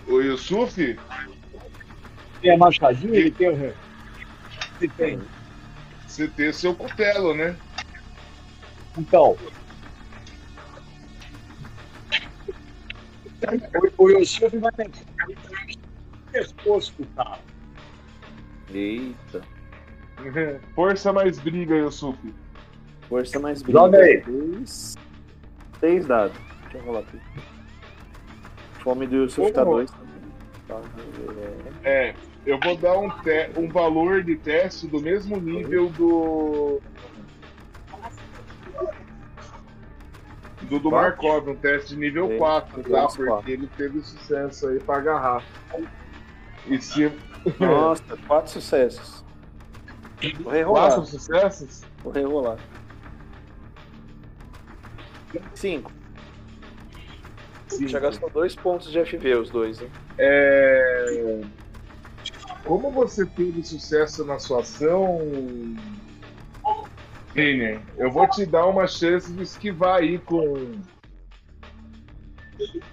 O Yusuf, Tem a machadinha, ele tem o. Ele tem. você tem seu cutelo, né? Então. O, o Yusuf vai tentar o pescoço do carro. Eita. Força mais briga, Yusuf. Força mais briga. Joga aí. Dois. Seis dados. Deixa eu rolar aqui. Fome do Yusuf tá Como? dois também. Tá, é, É, eu vou dar um, te- um valor de teste do mesmo nível do. Do do? Markov, um teste de nível Três, 4, tá? Porque quatro. ele teve sucesso aí pra agarrar. E se. Nossa, quatro sucessos. Vou rerolar. Quatro sucessos? Vou rerolar. Cinco. Já gastou dois pontos de FV, os dois, hein? É... Como você teve sucesso na sua ação, Reiner, eu vou te dar uma chance de esquivar aí com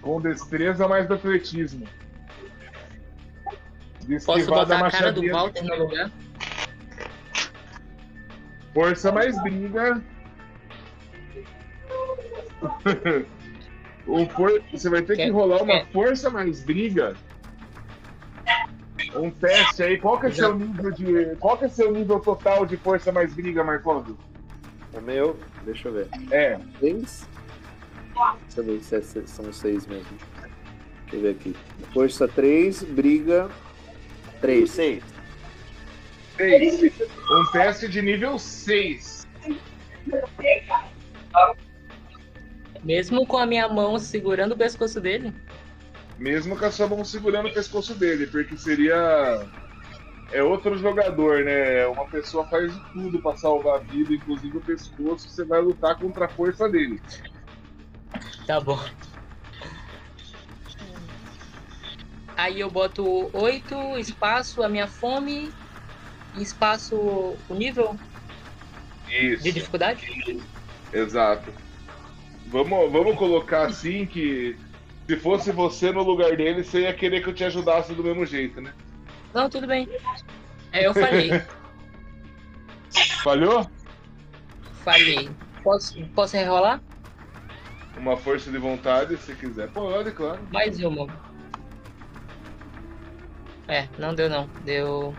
com destreza mais do atletismo. De Posso botar a cara do. Walter no lugar? Força mais briga. O for- Você vai ter que rolar uma força mais briga. Um teste aí. Qual que é seu nível de. Qual que é seu nível total de força mais briga, Marcos? Meu, deixa eu ver. É. Seis? Deixa eu ver se é- se são seis mesmo. Deixa eu ver aqui. Força 3, briga 3. Seis. Seis. Um teste de nível 6. Mesmo com a minha mão segurando o pescoço dele? Mesmo com a sua mão segurando o pescoço dele, porque seria. É outro jogador, né? Uma pessoa faz de tudo pra salvar a vida, inclusive o pescoço, você vai lutar contra a força dele. Tá bom. Aí eu boto 8, espaço, a minha fome, espaço o nível Isso. de dificuldade? Exato. Vamos, vamos colocar assim que se fosse você no lugar dele, você ia querer que eu te ajudasse do mesmo jeito, né? Não, tudo bem. É, eu falhei. Falhou? falhei. Posso, posso rerolar? Uma força de vontade, se quiser. Pode, claro. Mais uma. É, não deu não. Deu.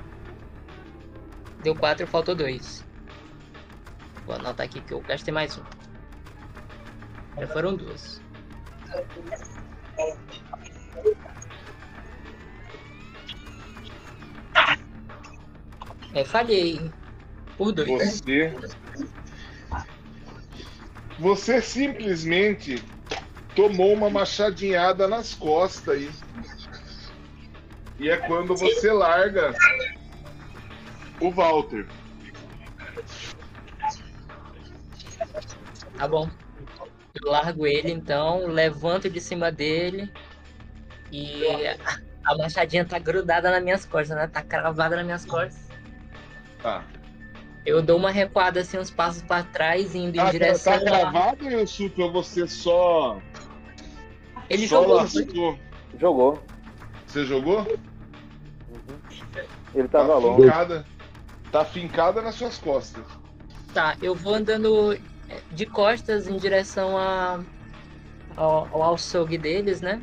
Deu 4, faltou 2. Vou anotar aqui que eu gastei mais um. Já foram duas. É, falhei. Por dois. Você. Você simplesmente tomou uma machadinhada nas costas aí. E é quando você larga o Walter. Tá bom. Eu largo ele então, levanto de cima dele e a- a machadinha tá grudada nas minhas costas, né? Tá cravada nas minhas costas. Tá. Eu dou uma recuada assim, uns passos pra trás, indo em Tá, direção. tá gravado ou Yusuke, ou você só. Ele só jogou. lascou? Jogou. Você jogou? Ele tava tá longe. fincada. Tá fincada nas suas costas. Tá, eu vou andando é, de costas em direção a, ao, ao açougue deles, né?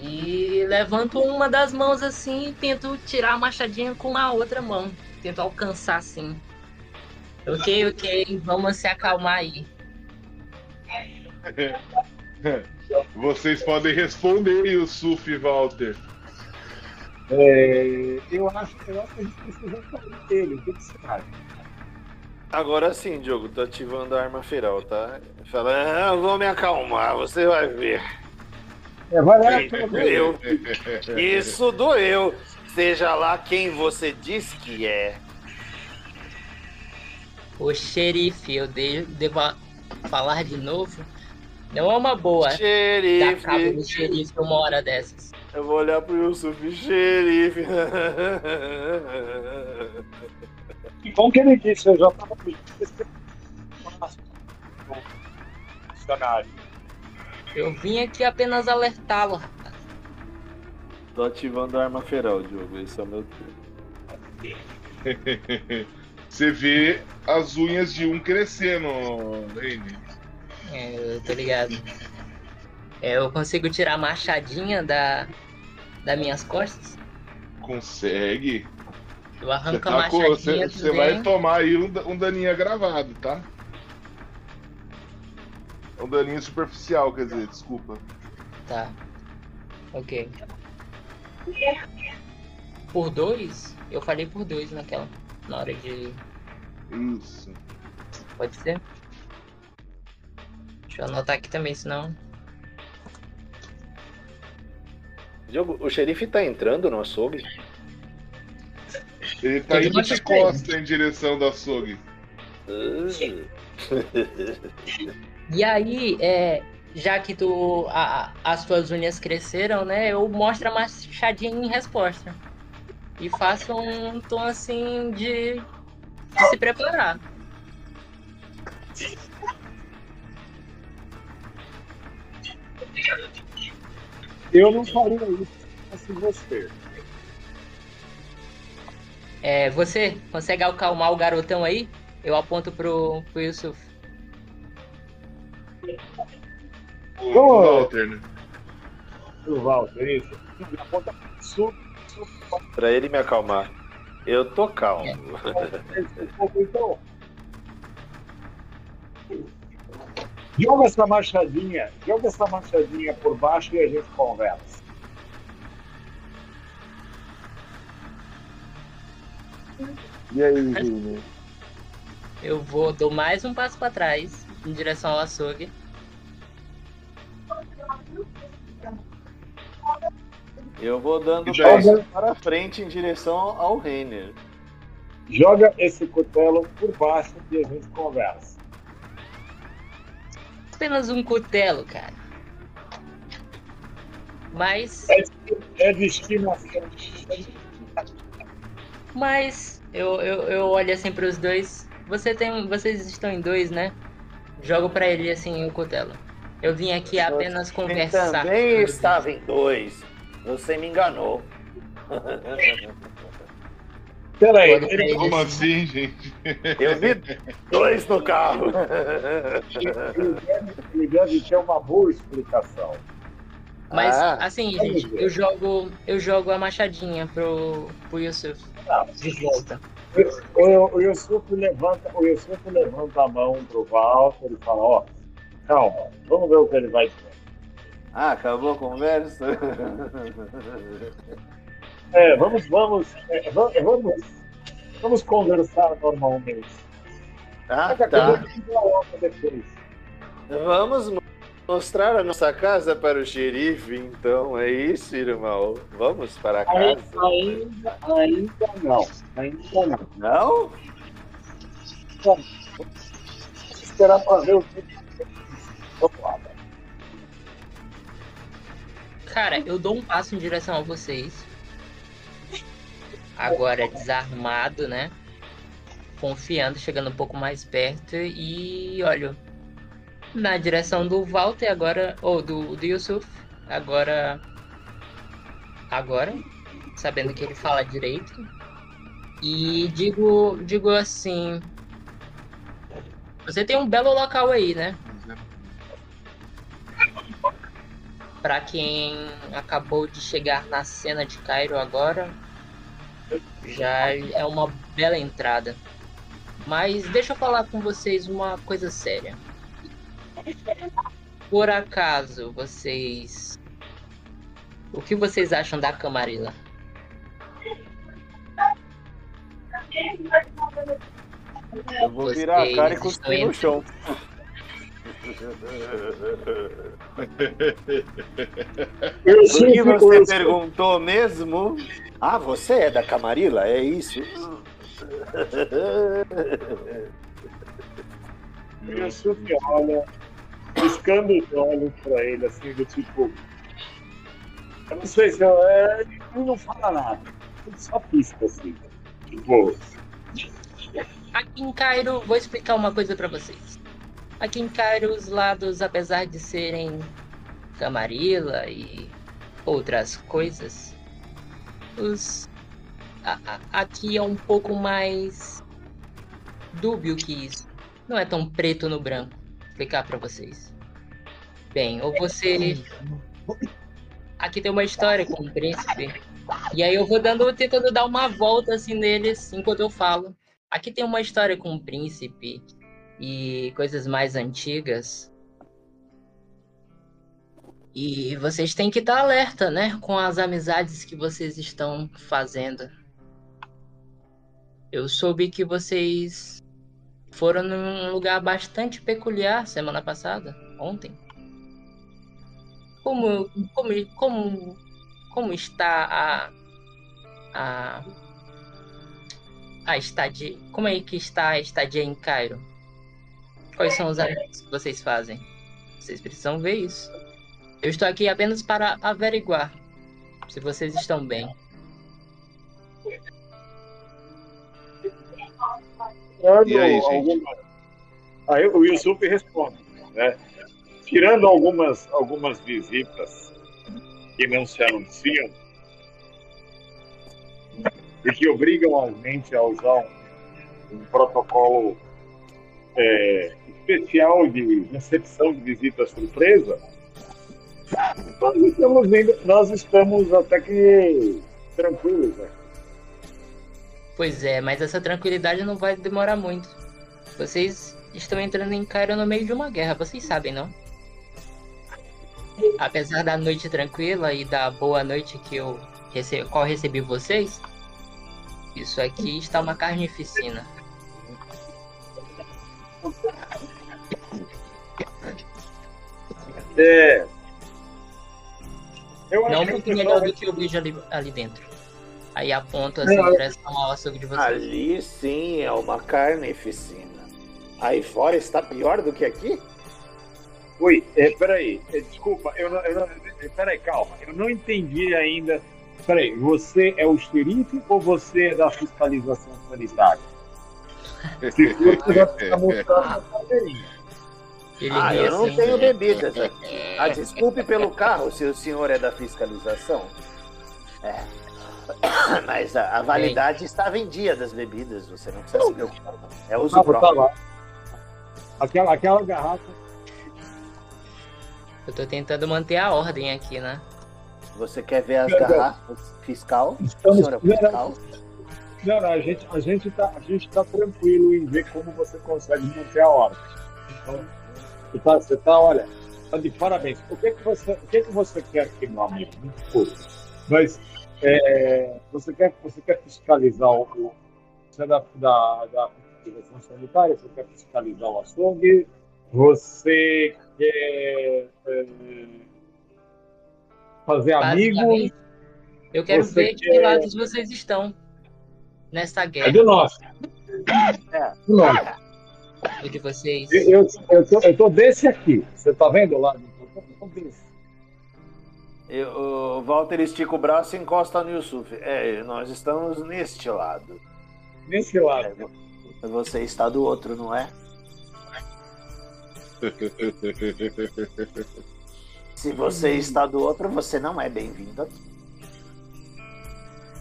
E levanto uma das mãos assim e tento tirar a machadinha com a outra mão. Tento alcançar assim. Ok, ok, vamos se acalmar aí. Vocês podem responder, Yusuf e Walter. É, eu, acho, eu acho que a gente precisa sair dele. O que você acha? Agora sim, Diogo, tô ativando a arma feral, tá? Fala, ah, eu vou me acalmar, você vai ver. É, vai lá, Doeu. Isso doeu. Seja lá quem você diz que é. O xerife, eu de- devo a- falar de novo? Não é uma boa dar cabo do Xerife. xerife uma hora dessas. Eu vou olhar pro Yusuf, xerife. Que bom que ele disse, eu já estava funcionário. Eu vim aqui apenas alertá-lo, rapaz. Tô ativando a arma feral, Diogo. Esse é o meu turno. Você vê as unhas de um crescendo, Reine. É, eu tô ligado. É, eu consigo tirar a machadinha da, das minhas costas? Consegue. Eu Você, arranco a tá você, machadinha você vai tomar aí um, um daninho agravado, tá? Um daninho superficial, quer dizer, desculpa. Tá. Ok. Por dois? Eu falei por dois naquela. Na hora de. Isso. Pode ser? Deixa eu anotar aqui também, senão. Diogo, o xerife tá entrando no açougue? Ele tá indo de costa em direção do açougue. E aí, é, já que tu, a- as tuas unhas cresceram, né? Eu mostro a machadinha em resposta. E faço um tom assim de, de se preparar. Eu não faria isso se você. É, você consegue acalmar o garotão aí? Eu aponto pro, pro Yusuf. O. Walter, né? O Walter, isso. Sul, Pra ele me acalmar. Eu tô calmo. então. Joga essa machadinha, joga essa machadinha por baixo e a gente conversa. E aí, Vini? Eu vou, dou mais um passo pra trás, em direção ao açougue. Eu vou dando daí? passos para frente em direção ao Renner. Joga esse cutelo por baixo e a gente conversa. Apenas um cutelo, cara. Mas, É de estimação. mas eu, eu, eu olho assim pros dois. Você tem, vocês estão em dois, né? Jogo pra ele assim o cutelo. Eu vim aqui apenas Eu conversar. também estava em dois. Você me enganou. Peraí, ele, Como assim. gente? Eu vi dois no carro. ele deve, ele deve ter uma boa explicação. Mas Ah, assim, gente, eu jogo, eu jogo a machadinha pro, pro Yusuf. De volta. O, o Yusuf levanta, o Yusuf levanta a mão pro Walter e fala, ó, calma, vamos ver o que ele vai dizer. Ah, acabou a conversa? É, vamos, vamos, é, va- vamos, vamos conversar normalmente. Ah, a tá. a. Vamos mo- mostrar a nossa casa para o xerife, então. É isso, irmão. Vamos para Ai- casa. Ainda, ainda não, ainda não. Não? Vamos esperar para ver o que Vamos lá. Cara, eu dou um passo em direção a vocês. Agora desarmado, né? Confiando, chegando um pouco mais perto e olho na direção do Walter agora, ou do, do Yusuf. Agora. Agora, sabendo que ele fala direito. E digo, digo assim. Você tem um belo local aí, né? Pra quem acabou de chegar na cena de Cairo agora, já é uma bela entrada. Mas deixa eu falar com vocês uma coisa séria. Por acaso vocês. O que vocês acham da Camarilla? Eu vou virar a cara e Vocês cuspir no chão. Eu O sei que você perguntou mesmo? Ah, você é da Camarilla? É isso? Yusuf olha, piscando os olhos pra ele, assim, do tipo. Eu não sei se eu. É, ele não fala nada. Ele só pisca assim. Tipo, Aqui em Cairo, vou explicar uma coisa pra vocês. Aqui em Cairo, os lados, apesar de serem Camarilla e outras coisas, os a- a- aqui é um pouco mais dúbio que isso. Não é tão preto no branco. Vou explicar pra vocês. Bem, ou você aqui tem uma história com o príncipe. E aí eu vou dando, tentando dar uma volta assim neles enquanto eu falo. Aqui tem uma história com o príncipe e coisas mais antigas. E vocês têm que estar alerta, né? Com as amizades que vocês estão fazendo. Eu soube que vocês foram num lugar bastante peculiar semana passada, ontem. Como, como, como, como está a, a a estadia. Como é que está a estadia em Cairo? Quais são os amigos que vocês fazem? Vocês precisam ver isso. Eu estou aqui apenas para averiguar se vocês estão bem. E aí, gente? Aí o Yusuf responde, né? Tirando algumas, algumas visitas que não se anunciam e que obrigam a gente a usar um, um protocolo é, especial de recepção de visita surpresa, nós estamos, indo, nós estamos até que tranquilos, né? Pois é, mas essa tranquilidade não vai demorar muito. Vocês estão entrando em Cairo no meio de uma guerra, vocês sabem, não? Apesar da noite tranquila e da boa noite que eu rece... qual recebi vocês, isso aqui está uma carnificina. É. Eu Não o muito melhor do que eu vejo ali, ali dentro. Aí aponto assim Não, direção ao açougue de vocês. Ali sim é uma carnificina. Aí fora está pior do que aqui? Oi, é, peraí, é, desculpa, eu não, eu não, é, peraí, calma, eu não entendi ainda. Peraí, você é o xerife ou você é da fiscalização sanitária? Se for, você vai ficar mostrando a carteirinha. Ele Ah, eu não assim. tenho bebidas aqui. Ah, desculpe pelo carro se o senhor é da fiscalização. É. Mas a, a validade estava em dia das bebidas, você não precisa se preocupar. não. É uso tá próprio. lá. Aquela, aquela garrafa. Eu tô tentando manter a ordem aqui, né? Você quer ver as Não, não. garrafas fiscal? O Estamos, senhor é fiscal? não, não, a gente, a gente tá, a gente tá tranquilo em ver como você consegue manter a ordem. Então, você tá, você tá, olha, tá de parabéns. O que que você, o que que você quer aqui, meu amigo? Mas é, você quer, você quer fiscalizar o, o- você é da, da, da fiscalização sanitária, você quer fiscalizar o açougue, você quer é, fazer amigos. Eu quero Você ver de que quer- lados vocês estão nessa É guerra. do nosso. É. Do nosso. O de vocês. Eu, eu, eu, tô, eu tô desse aqui. Você tá vendo lá? Eu tô desse. Eu- o Walter estica o braço e encosta no Yusuf. É, nós estamos neste lado. Nesse lado. É, vo- Você está do outro, não é? Se você está do outro, você não é bem-vindo aqui.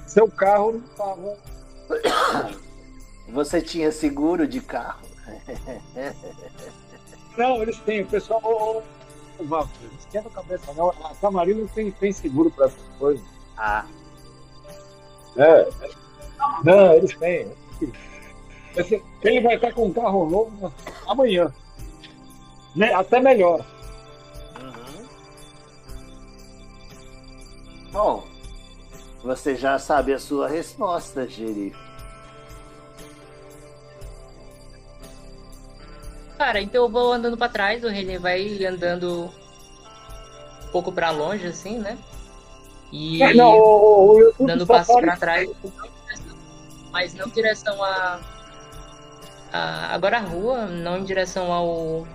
Seu carro não tava. Você tinha seguro de carro. Não, eles têm. O pessoal. Ô, ô, Walter, esquenta a cabeça, não. A Camarino tem, tem seguro para essas coisas. Ah, É. Não, eles têm. Esse- Ele vai estar com um carro novo amanhã. Né? Até melhor. uhum. Bom, você já sabe a sua resposta, xerife. Cara, então eu vou andando pra trás, o René vai andando um pouco pra longe, assim, né? E Não, o, o, o YouTube dando pode- pra trás, mas não em direção a, a- agora a rua, não em direção ao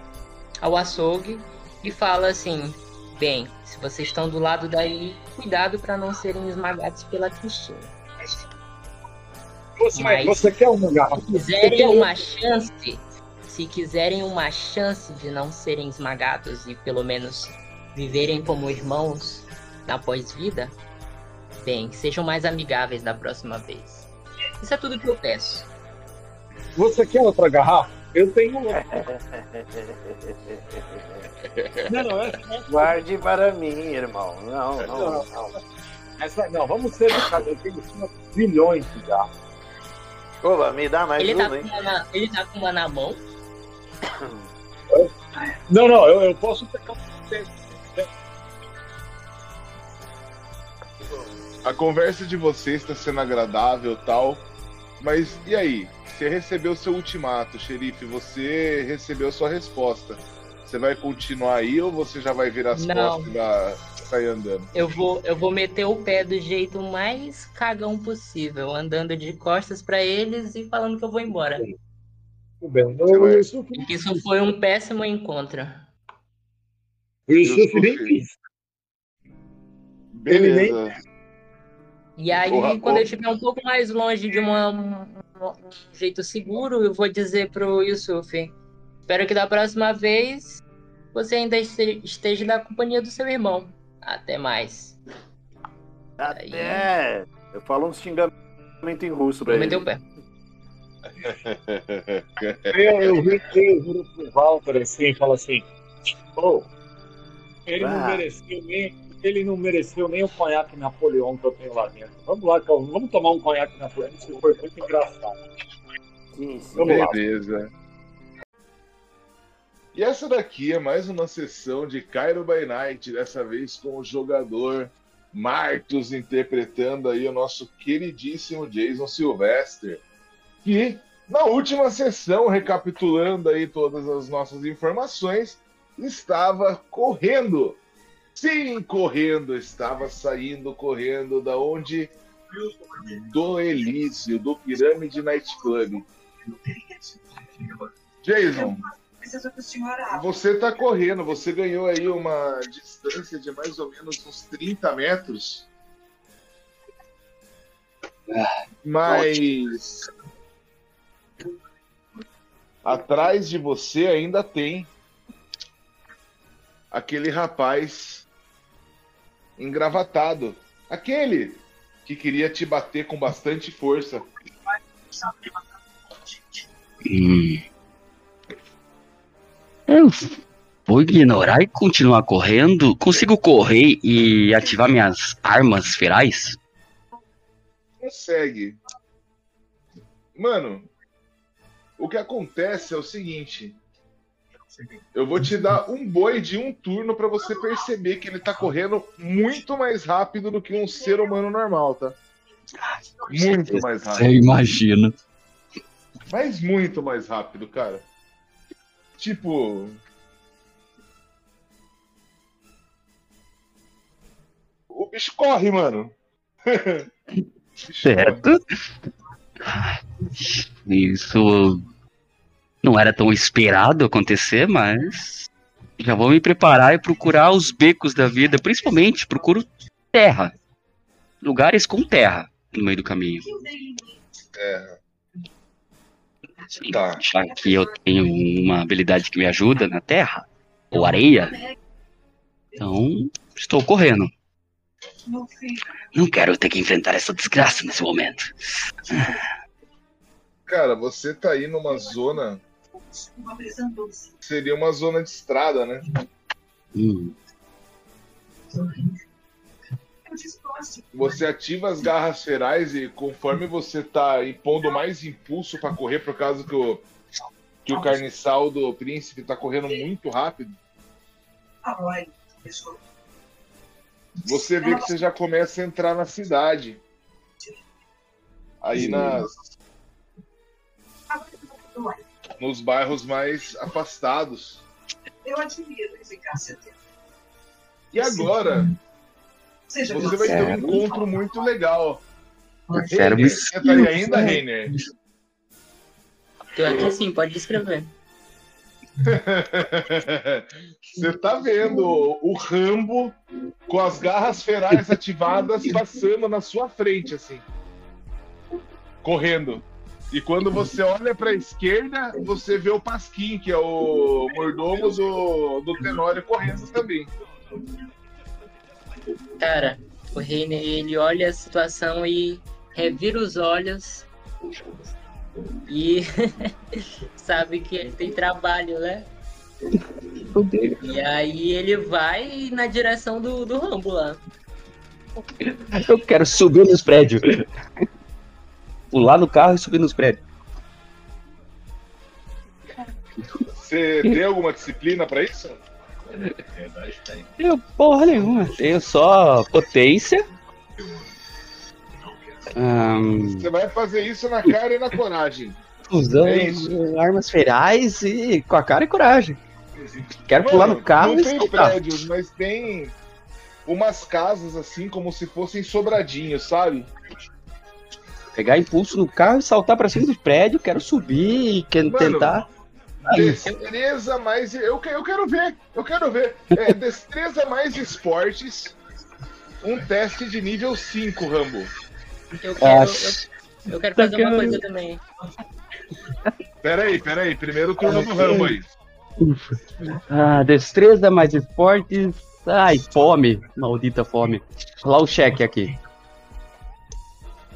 ao açougue e fala assim: bem, se vocês estão do lado daí, cuidado pra não serem esmagados pela Cristina. Você, Mas- você quer uma garrafa? Se quiserem uma chance, se quiserem uma chance de não serem esmagados e pelo menos viverem como irmãos na pós-vida, bem, sejam mais amigáveis da próxima vez. Isso é tudo que eu peço. Você quer outra garrafa? Eu tenho outra. Não, não, essa, essa, Guarde para mim, irmão. Não, não, não. essa- não, vamos ser educados. Eu tenho 5 bilhões de garrafas. Oba, me dá mais Ele tá, uma, com hein? uma na, ele tá com uma na mão. Não, não, eu, eu posso pegar. A conversa de vocês está sendo agradável tal, mas e aí? Você recebeu seu ultimato, xerife, você recebeu sua resposta. Você vai continuar aí ou você já vai virar as Não. costas e dar- sair andando? Eu vou, eu vou meter o pé do jeito mais cagão possível, andando de costas pra eles e falando que eu vou embora. Tudo bem. O Yusuf, isso foi um péssimo encontro. o Yusuf nem quis. Beleza. E aí, Porra, quando porra. eu estiver um pouco mais longe de uma- um, um jeito seguro, eu vou dizer pro Yusuf: Espero que da próxima vez você ainda este- esteja na companhia do seu irmão. Até mais. Até. Eu falo um xingamento em russo pra ele. meter o pé. Eu, eu vi que eu viro pro Walter assim e falo assim: "Ô, ele não Ah. mereceu nem. Ele não mereceu nem o conhaque Napoleão que eu tenho lá dentro. Vamos lá, Calvin, vamos tomar um conhaque Napoleão. Isso foi muito engraçado. Sim, sim. Vamos lá. Beleza. E essa daqui é mais uma sessão de Cairo by Night, dessa vez com o jogador Martus interpretando aí o nosso queridíssimo Jason Sylvester, que na última sessão, recapitulando aí todas as nossas informações, estava correndo. Sim, correndo, estava saindo correndo da onde? Do Elísio, do Pirâmide Night Club. Jason, você tá correndo, você ganhou aí uma distância de mais ou menos uns 30 metros. Mas atrás de você ainda tem aquele rapaz engravatado. Aquele que queria te bater com bastante força. Hum. Eu vou ignorar e continuar correndo? Consigo correr e ativar minhas armas ferais? consegue. Mano, o que acontece é o seguinte. Eu vou te dar um boi de um turno pra você perceber que ele tá correndo muito mais rápido do que um ser humano normal, tá? Muito mais Eu rápido. imagino. Mas muito mais rápido, cara. Tipo. O bicho corre, mano. Bicho corre. Certo? Isso não era tão esperado acontecer, mas já vou me preparar e procurar os becos da vida. Principalmente procuro terra. Lugares com terra no meio do caminho. É. Sim, Tá. Já que eu tenho uma habilidade que me ajuda na terra, ou areia, então estou correndo. Não quero ter que enfrentar essa desgraça nesse momento. Cara, você tá aí numa zona. Seria uma zona de estrada, né? Hum, Você ativa as garras ferais e conforme você tá impondo mais impulso pra correr, por causa que o, que o carniçal do príncipe tá correndo muito rápido, você vê que você já começa a entrar na cidade. Aí nas, nos bairros mais afastados. Eu admiro eficácia dele. E agora, Seja você vai ter um encontro muito legal. quero me Reiner, você tá aí ainda, Reiner? Tô aqui sim, pode descrever. Você tá vendo o Rambo com as garras ferais ativadas passando na sua frente, assim. Correndo. E quando você olha pra esquerda, você vê o Pasquim, que é o mordomo do, do Tenório, correndo também. Cara, o Reiner, ele olha a situação e revira os olhos e sabe que ele tem trabalho, né? E aí ele vai na direção do, do Rambo lá. Eu quero subir nos prédios. Pular no carro e subir nos prédios. Você tem alguma disciplina pra isso? Eu, porra nenhuma. Tenho só potência. Ahn, Você vai fazer isso na cara e na coragem. fusão É armas ferais e com a cara e coragem. Quero pular Mano, no carro Não e tem saltar. prédios, mas tem umas casas assim, como se fossem sobradinhos, sabe? Pegar impulso no carro e saltar pra cima do prédio. Quero subir e quero Mano, tentar. Destreza mais. Eu, que- eu quero ver, eu quero ver. É, destreza mais esportes. Um teste de nível 5, Rambo. Eu quero, Ah, eu, eu quero fazer uma coisa também. Pera aí, pera aí. Primeiro turno do Rambo aí. Ah, destreza mais esportes. Ai, fome. Maldita fome. Lá o cheque aqui.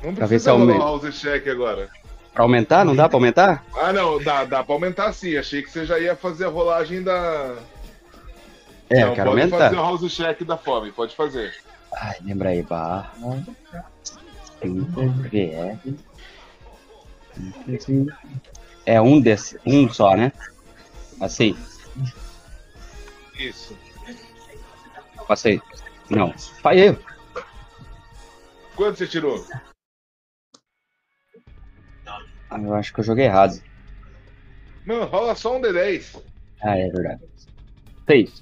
Não Pra ver se aumenta. o house check agora. Pra aumentar? Não dá pra aumentar? Ah, não, dá, dá pra aumentar sim. Achei que você já ia fazer a rolagem da. É, não, eu quero pode aumentar. fazer o house check da fome, pode fazer. Ai, lembra aí, barra. É um desse, um só, né? Assim, Isso. passei. Não, falhei. Quanto você tirou? Ah, eu acho que eu joguei errado. Não, rola só um D10. Ah, é verdade. Seis.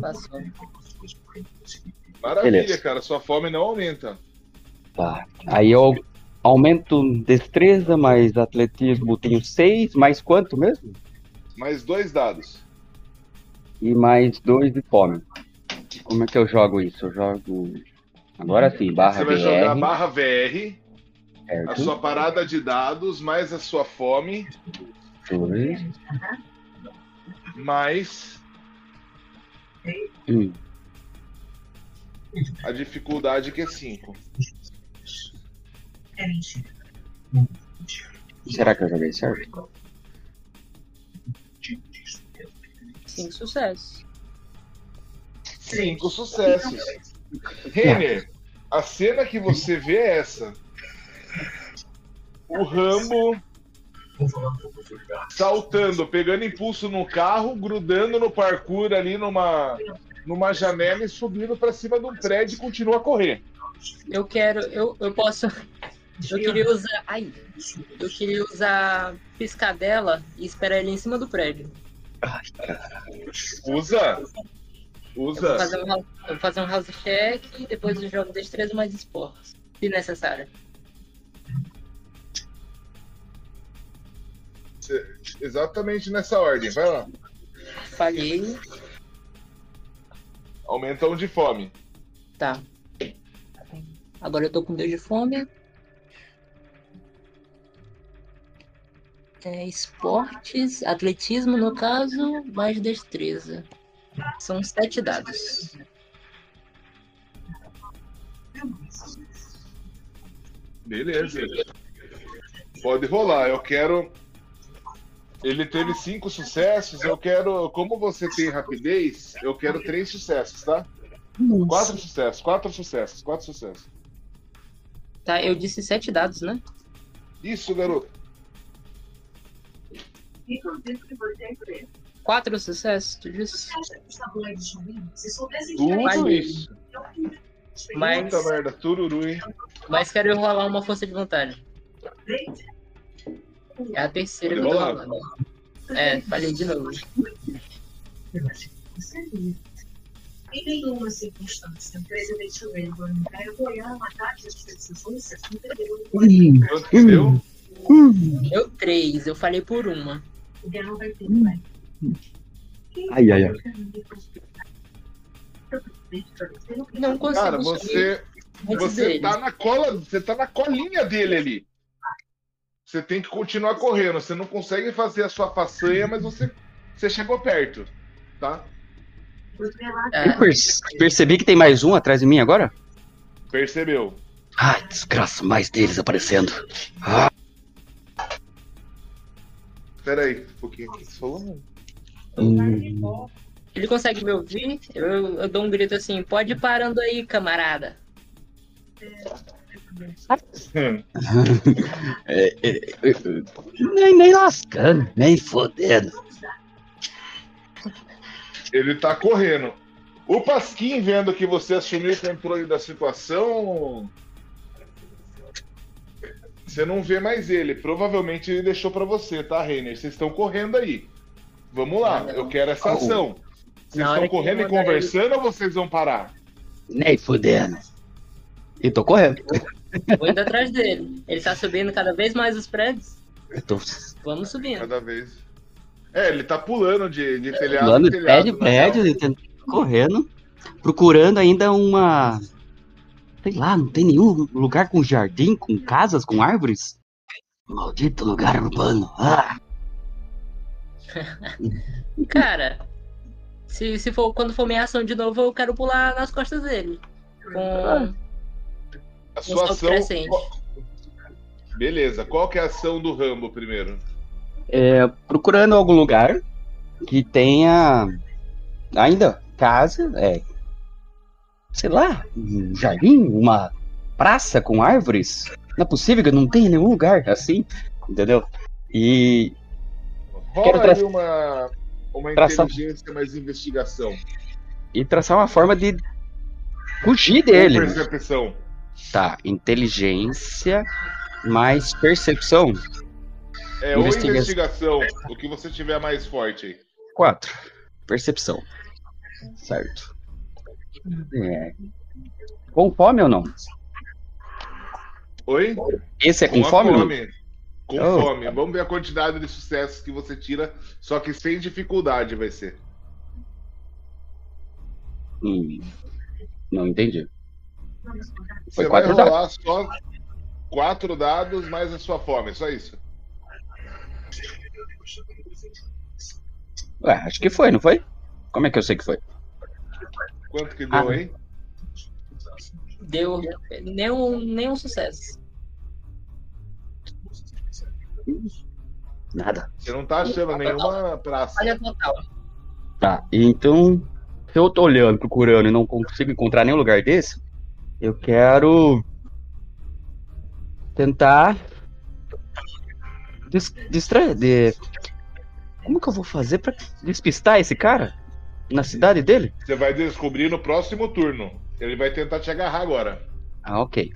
Passou. Maravilha, Beleza. cara. Sua fome não aumenta. Tá. Aí eu aumento destreza, mais atletismo tenho seis, mais quanto mesmo? Mais dois dados. E mais dois de fome. Como é que eu jogo isso? Eu jogo. Agora sim, barra Você vai jogar barra VR, a certo? sua parada de dados, mais a sua fome, Dois. mais Hum. a dificuldade que é 5. Será que eu joguei certo? Cinco sucessos. Cinco sucessos. Renner, a cena que você vê é essa. O Rambo saltando, pegando impulso no carro, grudando no parkour ali numa, numa janela e subindo pra cima de um prédio e continua a correr. Eu quero. Eu, eu posso. Eu queria usar. Ai. Eu queria usar piscadela e esperar ele em cima do prédio. Usa. Eu vou Usa. fazer um, eu vou fazer um house check e depois eu jogo destreza mais esportes. Se necessário. Exatamente nessa ordem. Vai lá. Falhei. Aumenta um de fome. Tá. Agora eu tô com Deus de fome. É, esportes, atletismo no caso, mais destreza. São sete dados. Beleza. Pode rolar. Eu quero. Ele teve cinco sucessos. Eu quero. Como você tem rapidez, eu quero três sucessos, tá? Quatro sucessos, quatro sucessos, quatro sucessos. Tá, eu disse sete dados, né? Isso, garoto. Quatro sucessos, tu disse? Tudo isso. Mas, Puta merda, tururu, hein? mas quero rolar uma força de vontade. É a terceira que eu tô Rolar. rolando. É, falei de novo. Em nenhuma circunstância, o presidente Reagan apoiar um ataque às pessoas russas no período deu? Eu três, eu falei por uma. O Guerra vai ter vai. Ai, ai, ai. Não consigo Cara, você, você tá na cola, você tá na colinha dele ali. Você tem que continuar correndo. Você não consegue fazer a sua façanha, mas você, você chegou perto, tá? É, Eu perce- percebi que tem mais um atrás de mim agora? Percebeu? Ai, desgraça, mais deles aparecendo. Pera aí, um pouquinho. Você falou? Hum, ele consegue me ouvir? Eu, eu dou um grito assim, pode ir parando aí, camarada. é, é, é, é, nem, nem lascando, nem fodendo. Ele tá correndo. O Pasquim, vendo que você assumiu o controle da situação. Você não vê mais ele. Provavelmente ele deixou pra você, tá, Reiner? Vocês estão correndo aí. Vamos lá, eu quero essa ação. Vocês estão correndo e conversando ou vocês vão parar? Nem fudendo. E tô correndo. Vou indo atrás dele. Ele tá subindo cada vez mais os prédios. Eu tô Vamos subindo. Cada vez. É, ele tá pulando de, de telhado pulando de telhado. prédio em na prédio, e tentando- correndo, procurando ainda uma. Sei lá, não tem nenhum lugar com jardim, com casas, com árvores? Maldito lugar urbano. Ah, Cara, se, se for quando for minha ação de novo, eu quero pular nas costas dele. Com A sua ação. Beleza, qual que é a ação do Rambo primeiro? é, procurando algum lugar que tenha ainda casa, é, sei lá, um jardim, uma praça com árvores. Não é possível que não tenha nenhum lugar assim, entendeu? E Rola traçar- uma, uma traçar- inteligência mais investigação. e traçar uma forma de fugir dele. percepção. Tá, inteligência mais percepção. É, ou Investiga- investigação, o que você tiver mais forte aí. 4. Percepção. Certo. É. Com fome ou não? Oi? Esse é com, a fome, ou fome. Com Oh. fome. Vamos ver a quantidade de sucessos que você tira, só que sem dificuldade vai ser. Hum, não entendi. Foi Você quatro vai dados. rolar só quatro dados mais a sua fome, só isso. Ué, acho que foi, não foi? Como é que eu sei que foi? Quanto que deu Ah. aí? Deu nenhum, nenhum sucesso. Nada. Você não tá achando nenhuma praça. Olha total. Tá, então, se eu tô olhando, procurando e não consigo encontrar nenhum lugar desse, eu quero tentar dis distrair. De... Como que eu vou fazer pra despistar esse cara na cidade dele? Você vai descobrir no próximo turno. Ele vai tentar te agarrar agora. Ah, ok.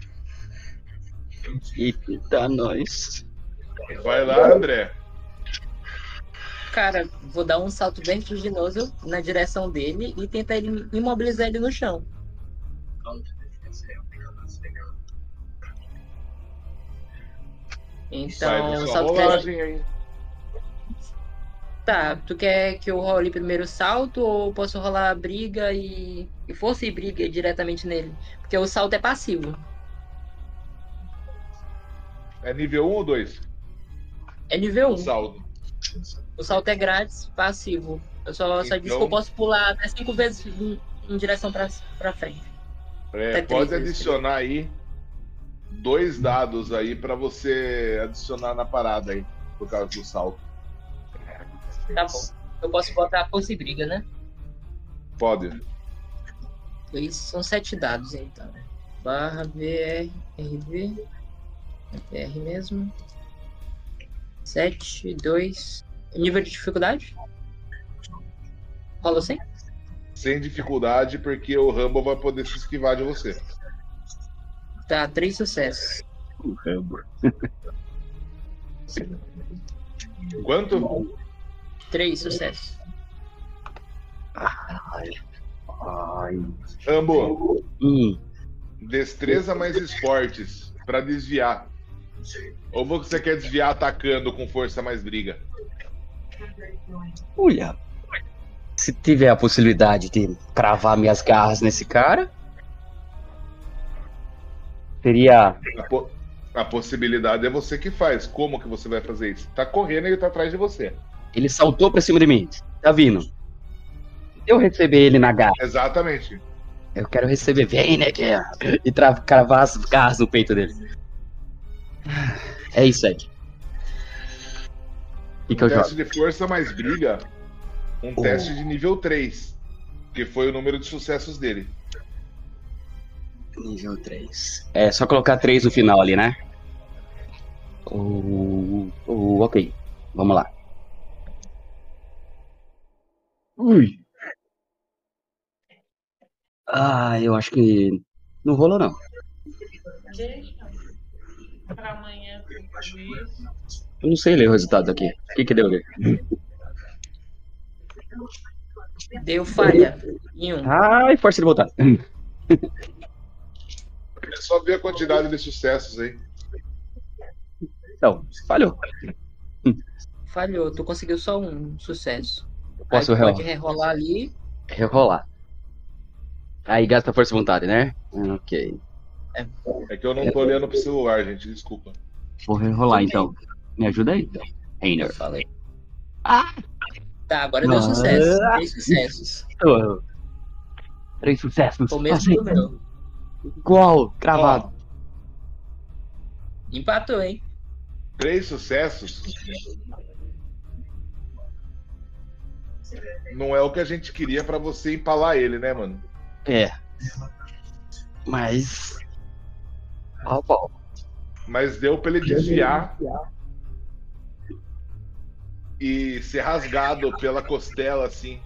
Eita, nós. Vai lá, André. Cara, vou dar um salto vertiginoso na direção dele e tentar imobilizar ele no chão. Então, salto rolagem. Tá, tu quer que eu role primeiro o salto ou posso rolar briga e, e força e briga diretamente nele? Porque o salto é passivo. É nível 1 ou 2? É nível 1. O saldo. O salto é grátis, passivo. Eu só, só disse que Então- eu posso pular até cinco vezes em, em direção pra, pra frente. É, Até pode adicionar aí dois dados aí pra você adicionar na parada aí, por causa do salto. Tá bom. Eu posso botar força e briga, né? Pode. Dois, são sete dados, então. Barra VR, RV. VR mesmo. Sete, dois. Nível de dificuldade? Rolou sem? Sem dificuldade, porque o Rumble vai poder se esquivar de você. Tá, três sucessos. Quanto? Três sucessos. Ai. Rambo, Hum, destreza mais esportes pra desviar. Ou você quer desviar atacando com força mais briga? olha. Se tiver a possibilidade de cravar minhas garras nesse cara, seria. A, po- a possibilidade é você que faz. Como que você vai fazer isso? Tá correndo e ele tá atrás de você. Ele saltou pra cima de mim. Tá vindo. Eu receber ele na garra, Exatamente. eu quero receber. Vem, né, que é- E cravar as garras no peito dele. É isso aí. O que, que eu jogo? de força mais briga. Um Oh. teste de nível 3. Que foi o número de sucessos dele. Nível 3. É só colocar 3 no final ali, né? O, o, ok. Vamos lá. Ui. Ah, eu acho que não rolou não. Pra amanhã. Eu não sei ler o resultado aqui. O que que deu ali? Deu falha. Em um. Ai, força de voltar. É só ver a quantidade de sucessos aí. Então, falhou. Falhou. Tu conseguiu só um sucesso. Posso Aí pode rerolar? ali. Rerolar. Aí gasta força de vontade, né? Ok. É que eu não tô olhando pro celular, gente, desculpa. Vou rerolar então. Me ajuda aí, então. Reiner. Falei. Tá, agora deu sucesso. Três sucessos. Oh. Três sucessos. O mesmo do meu. Igual, cravado. Empatou, hein? Três sucessos não é o que a gente queria pra você empalar ele, né, mano? É. Mas. Pau, pau. Mas deu pra ele desviar e ser rasgado pela costela, assim.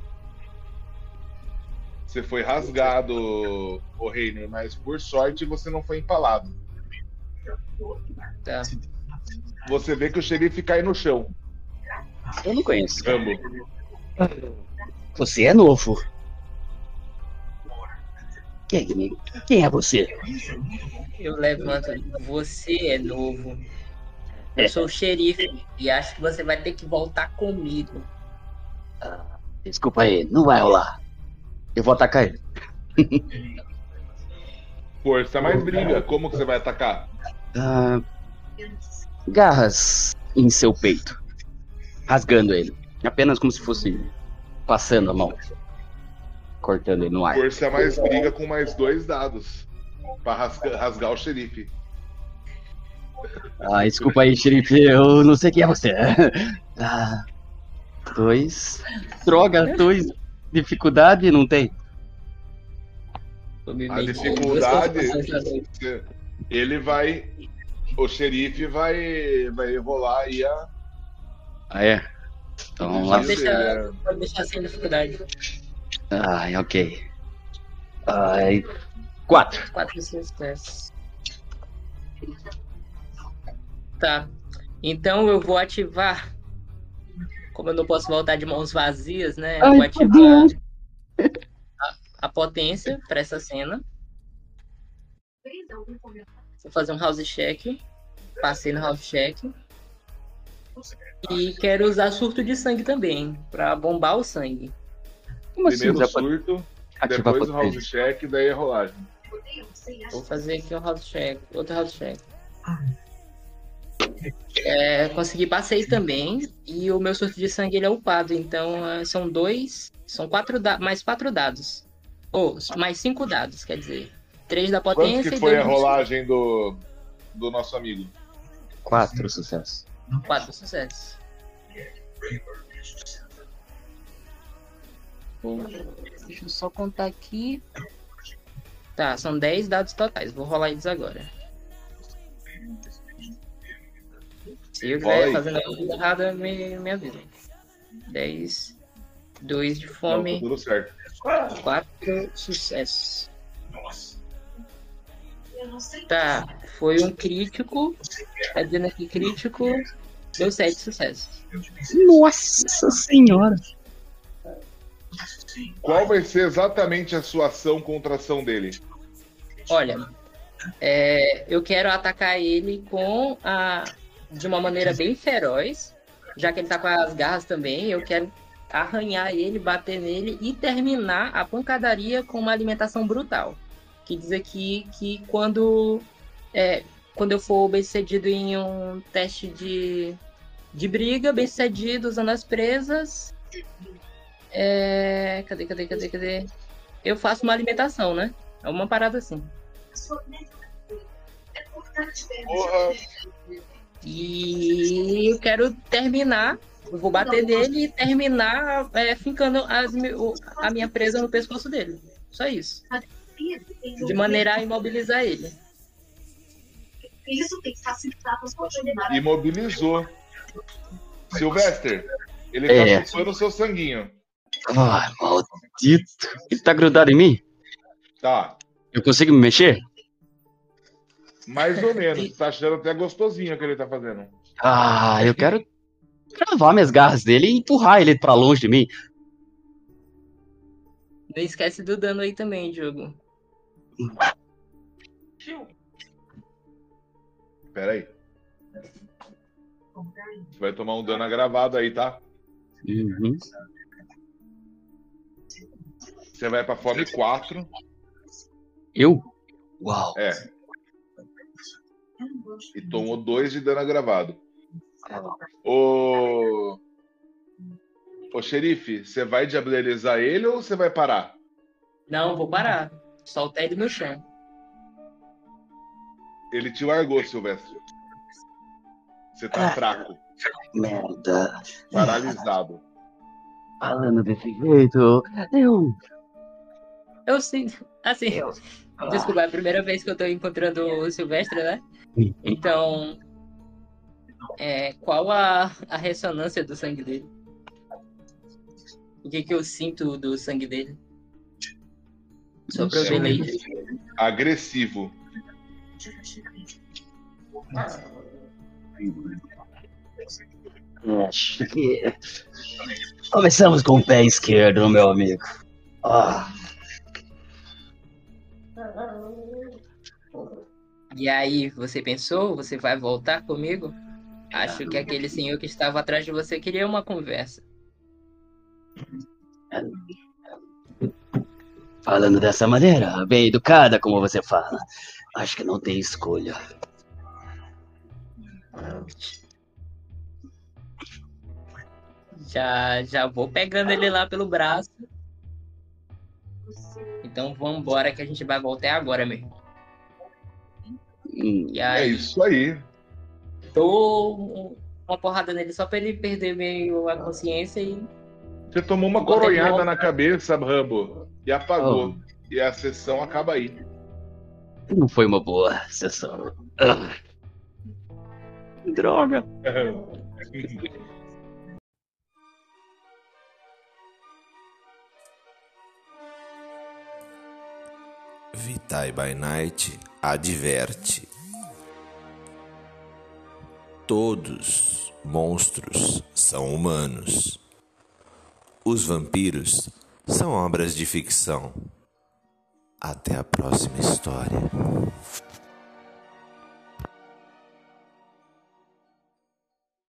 Você foi rasgado, o Reiner, mas por sorte você não foi empalado. Tá. Você vê que o xerife cai no chão. Eu não conheço. Rambo. Você é novo. Quem, quem é você? Eu levanto. Você é novo. Eu sou o xerife e acho que você vai ter que voltar comigo. Desculpa aí, não vai rolar. Eu vou atacar ele. Força mais briga. Como que você vai atacar? Ah, garras em seu peito. Rasgando ele. Apenas como se fosse passando a mão. Cortando ele no ar. Força mais briga com mais dois dados. Pra rasga- rasgar o xerife. Ah, desculpa aí, xerife. Eu não sei quem é você. Ah, dois. Droga, dois. Dificuldade não tem. A dificuldade. você- Ele vai. O xerife vai. Vai rolar aí a. Ah, é? Então vamos lá. Pode deixar, pode deixar sem dificuldade. Ai, ok. Ai. Quatro. Quatro sucessos. Tá. Então eu vou ativar. Como eu não posso voltar de mãos vazias, né? Eu Ai, vou ativar a, a potência para essa cena. Vou fazer um house check. Passei no house check. E quero usar surto de sangue também, pra bombar o sangue. Como assim? Primeiro pode surto, ativar depois o house check, daí a rolagem. Vou fazer aqui um house check, outro house check. É, consegui passei também e o meu surto de sangue ele é upado, então é, são dois, são quatro mais quatro dados, ou mais cinco dados, quer dizer, três da Quanto potência que e foi dois a do- rolagem do, do nosso amigo? Quatro sucessos. quatro sucessos. Deixa eu só contar aqui. Tá, são 10 dados totais. Vou rolar eles agora. Se eu estiver fazendo a coisa errada, me, me avisa. 10, 2 de Não, tá fome, tudo certo. 4 sucessos. Tá, foi um crítico. Tá dizendo aqui crítico. Deu 7 sucessos. Nossa senhora. Qual vai ser exatamente a sua ação contra a ação dele? Olha, é, eu quero atacar ele com a de uma maneira bem feroz, já que ele tá com as garras também. Eu quero arranhar ele, bater nele e terminar a pancadaria com uma alimentação brutal. Que diz aqui que quando é, quando eu for bem sucedido em um teste de, de briga, bem sucedido usando as presas. É, cadê, cadê, cadê, cadê? Eu faço uma alimentação, né? É uma parada assim. Porra, E eu quero terminar. Eu vou bater nele e terminar é, fincando as a minha presa no pescoço dele. Só isso. De maneira a imobilizar ele. Isso tem que continuarem. imobilizou. Sylvester, ele É. tá chupando o seu sanguinho. Ai, maldito. Ele tá grudado em mim? Tá, Eu consigo me mexer? Mais ou menos. Tá achando até gostosinho o que ele tá fazendo. Ah, eu quero travar minhas garras dele e empurrar ele pra longe de mim. Não esquece do dano aí também, Diogo. Pera aí. Você vai tomar um dano agravado aí, tá? Uhum. Você vai pra fome 4. Eu? Uau. É. E tomou 2 de dano agravado. Ô. Ô xerife, você vai diablerizar ele ou você vai parar? Não, vou parar. Solta ele no chão. Ele te largou, Silvestre. Você tá fraco, Merda. paralisado. Falando desse jeito, eu. Eu sinto. Assim, desculpa, é a primeira vez que eu tô encontrando o Silvestre, né? Então. É, qual a, a ressonância do sangue dele? O que, que eu sinto do sangue dele? Só pra eu ver. Agressivo. Acho que. Começamos com o pé esquerdo, meu amigo. Ah, E aí, você pensou? Você vai voltar comigo? Acho que aquele senhor que estava atrás de você queria uma conversa. falando dessa maneira, bem educada como você fala, acho que não tem escolha. Já, já vou pegando ele lá pelo braço. Então vambora que a gente vai voltar agora mesmo. E É aí, isso aí. dou uma porrada nele só pra ele perder meio a consciência e. Você tomou uma coronhada na cabeça, Rambo, e apagou. E a sessão acaba aí. Não foi uma boa sessão. Ah. Droga. Vitae by Night adverte: Todos monstros são humanos. Os vampiros são obras de ficção. Até a próxima história.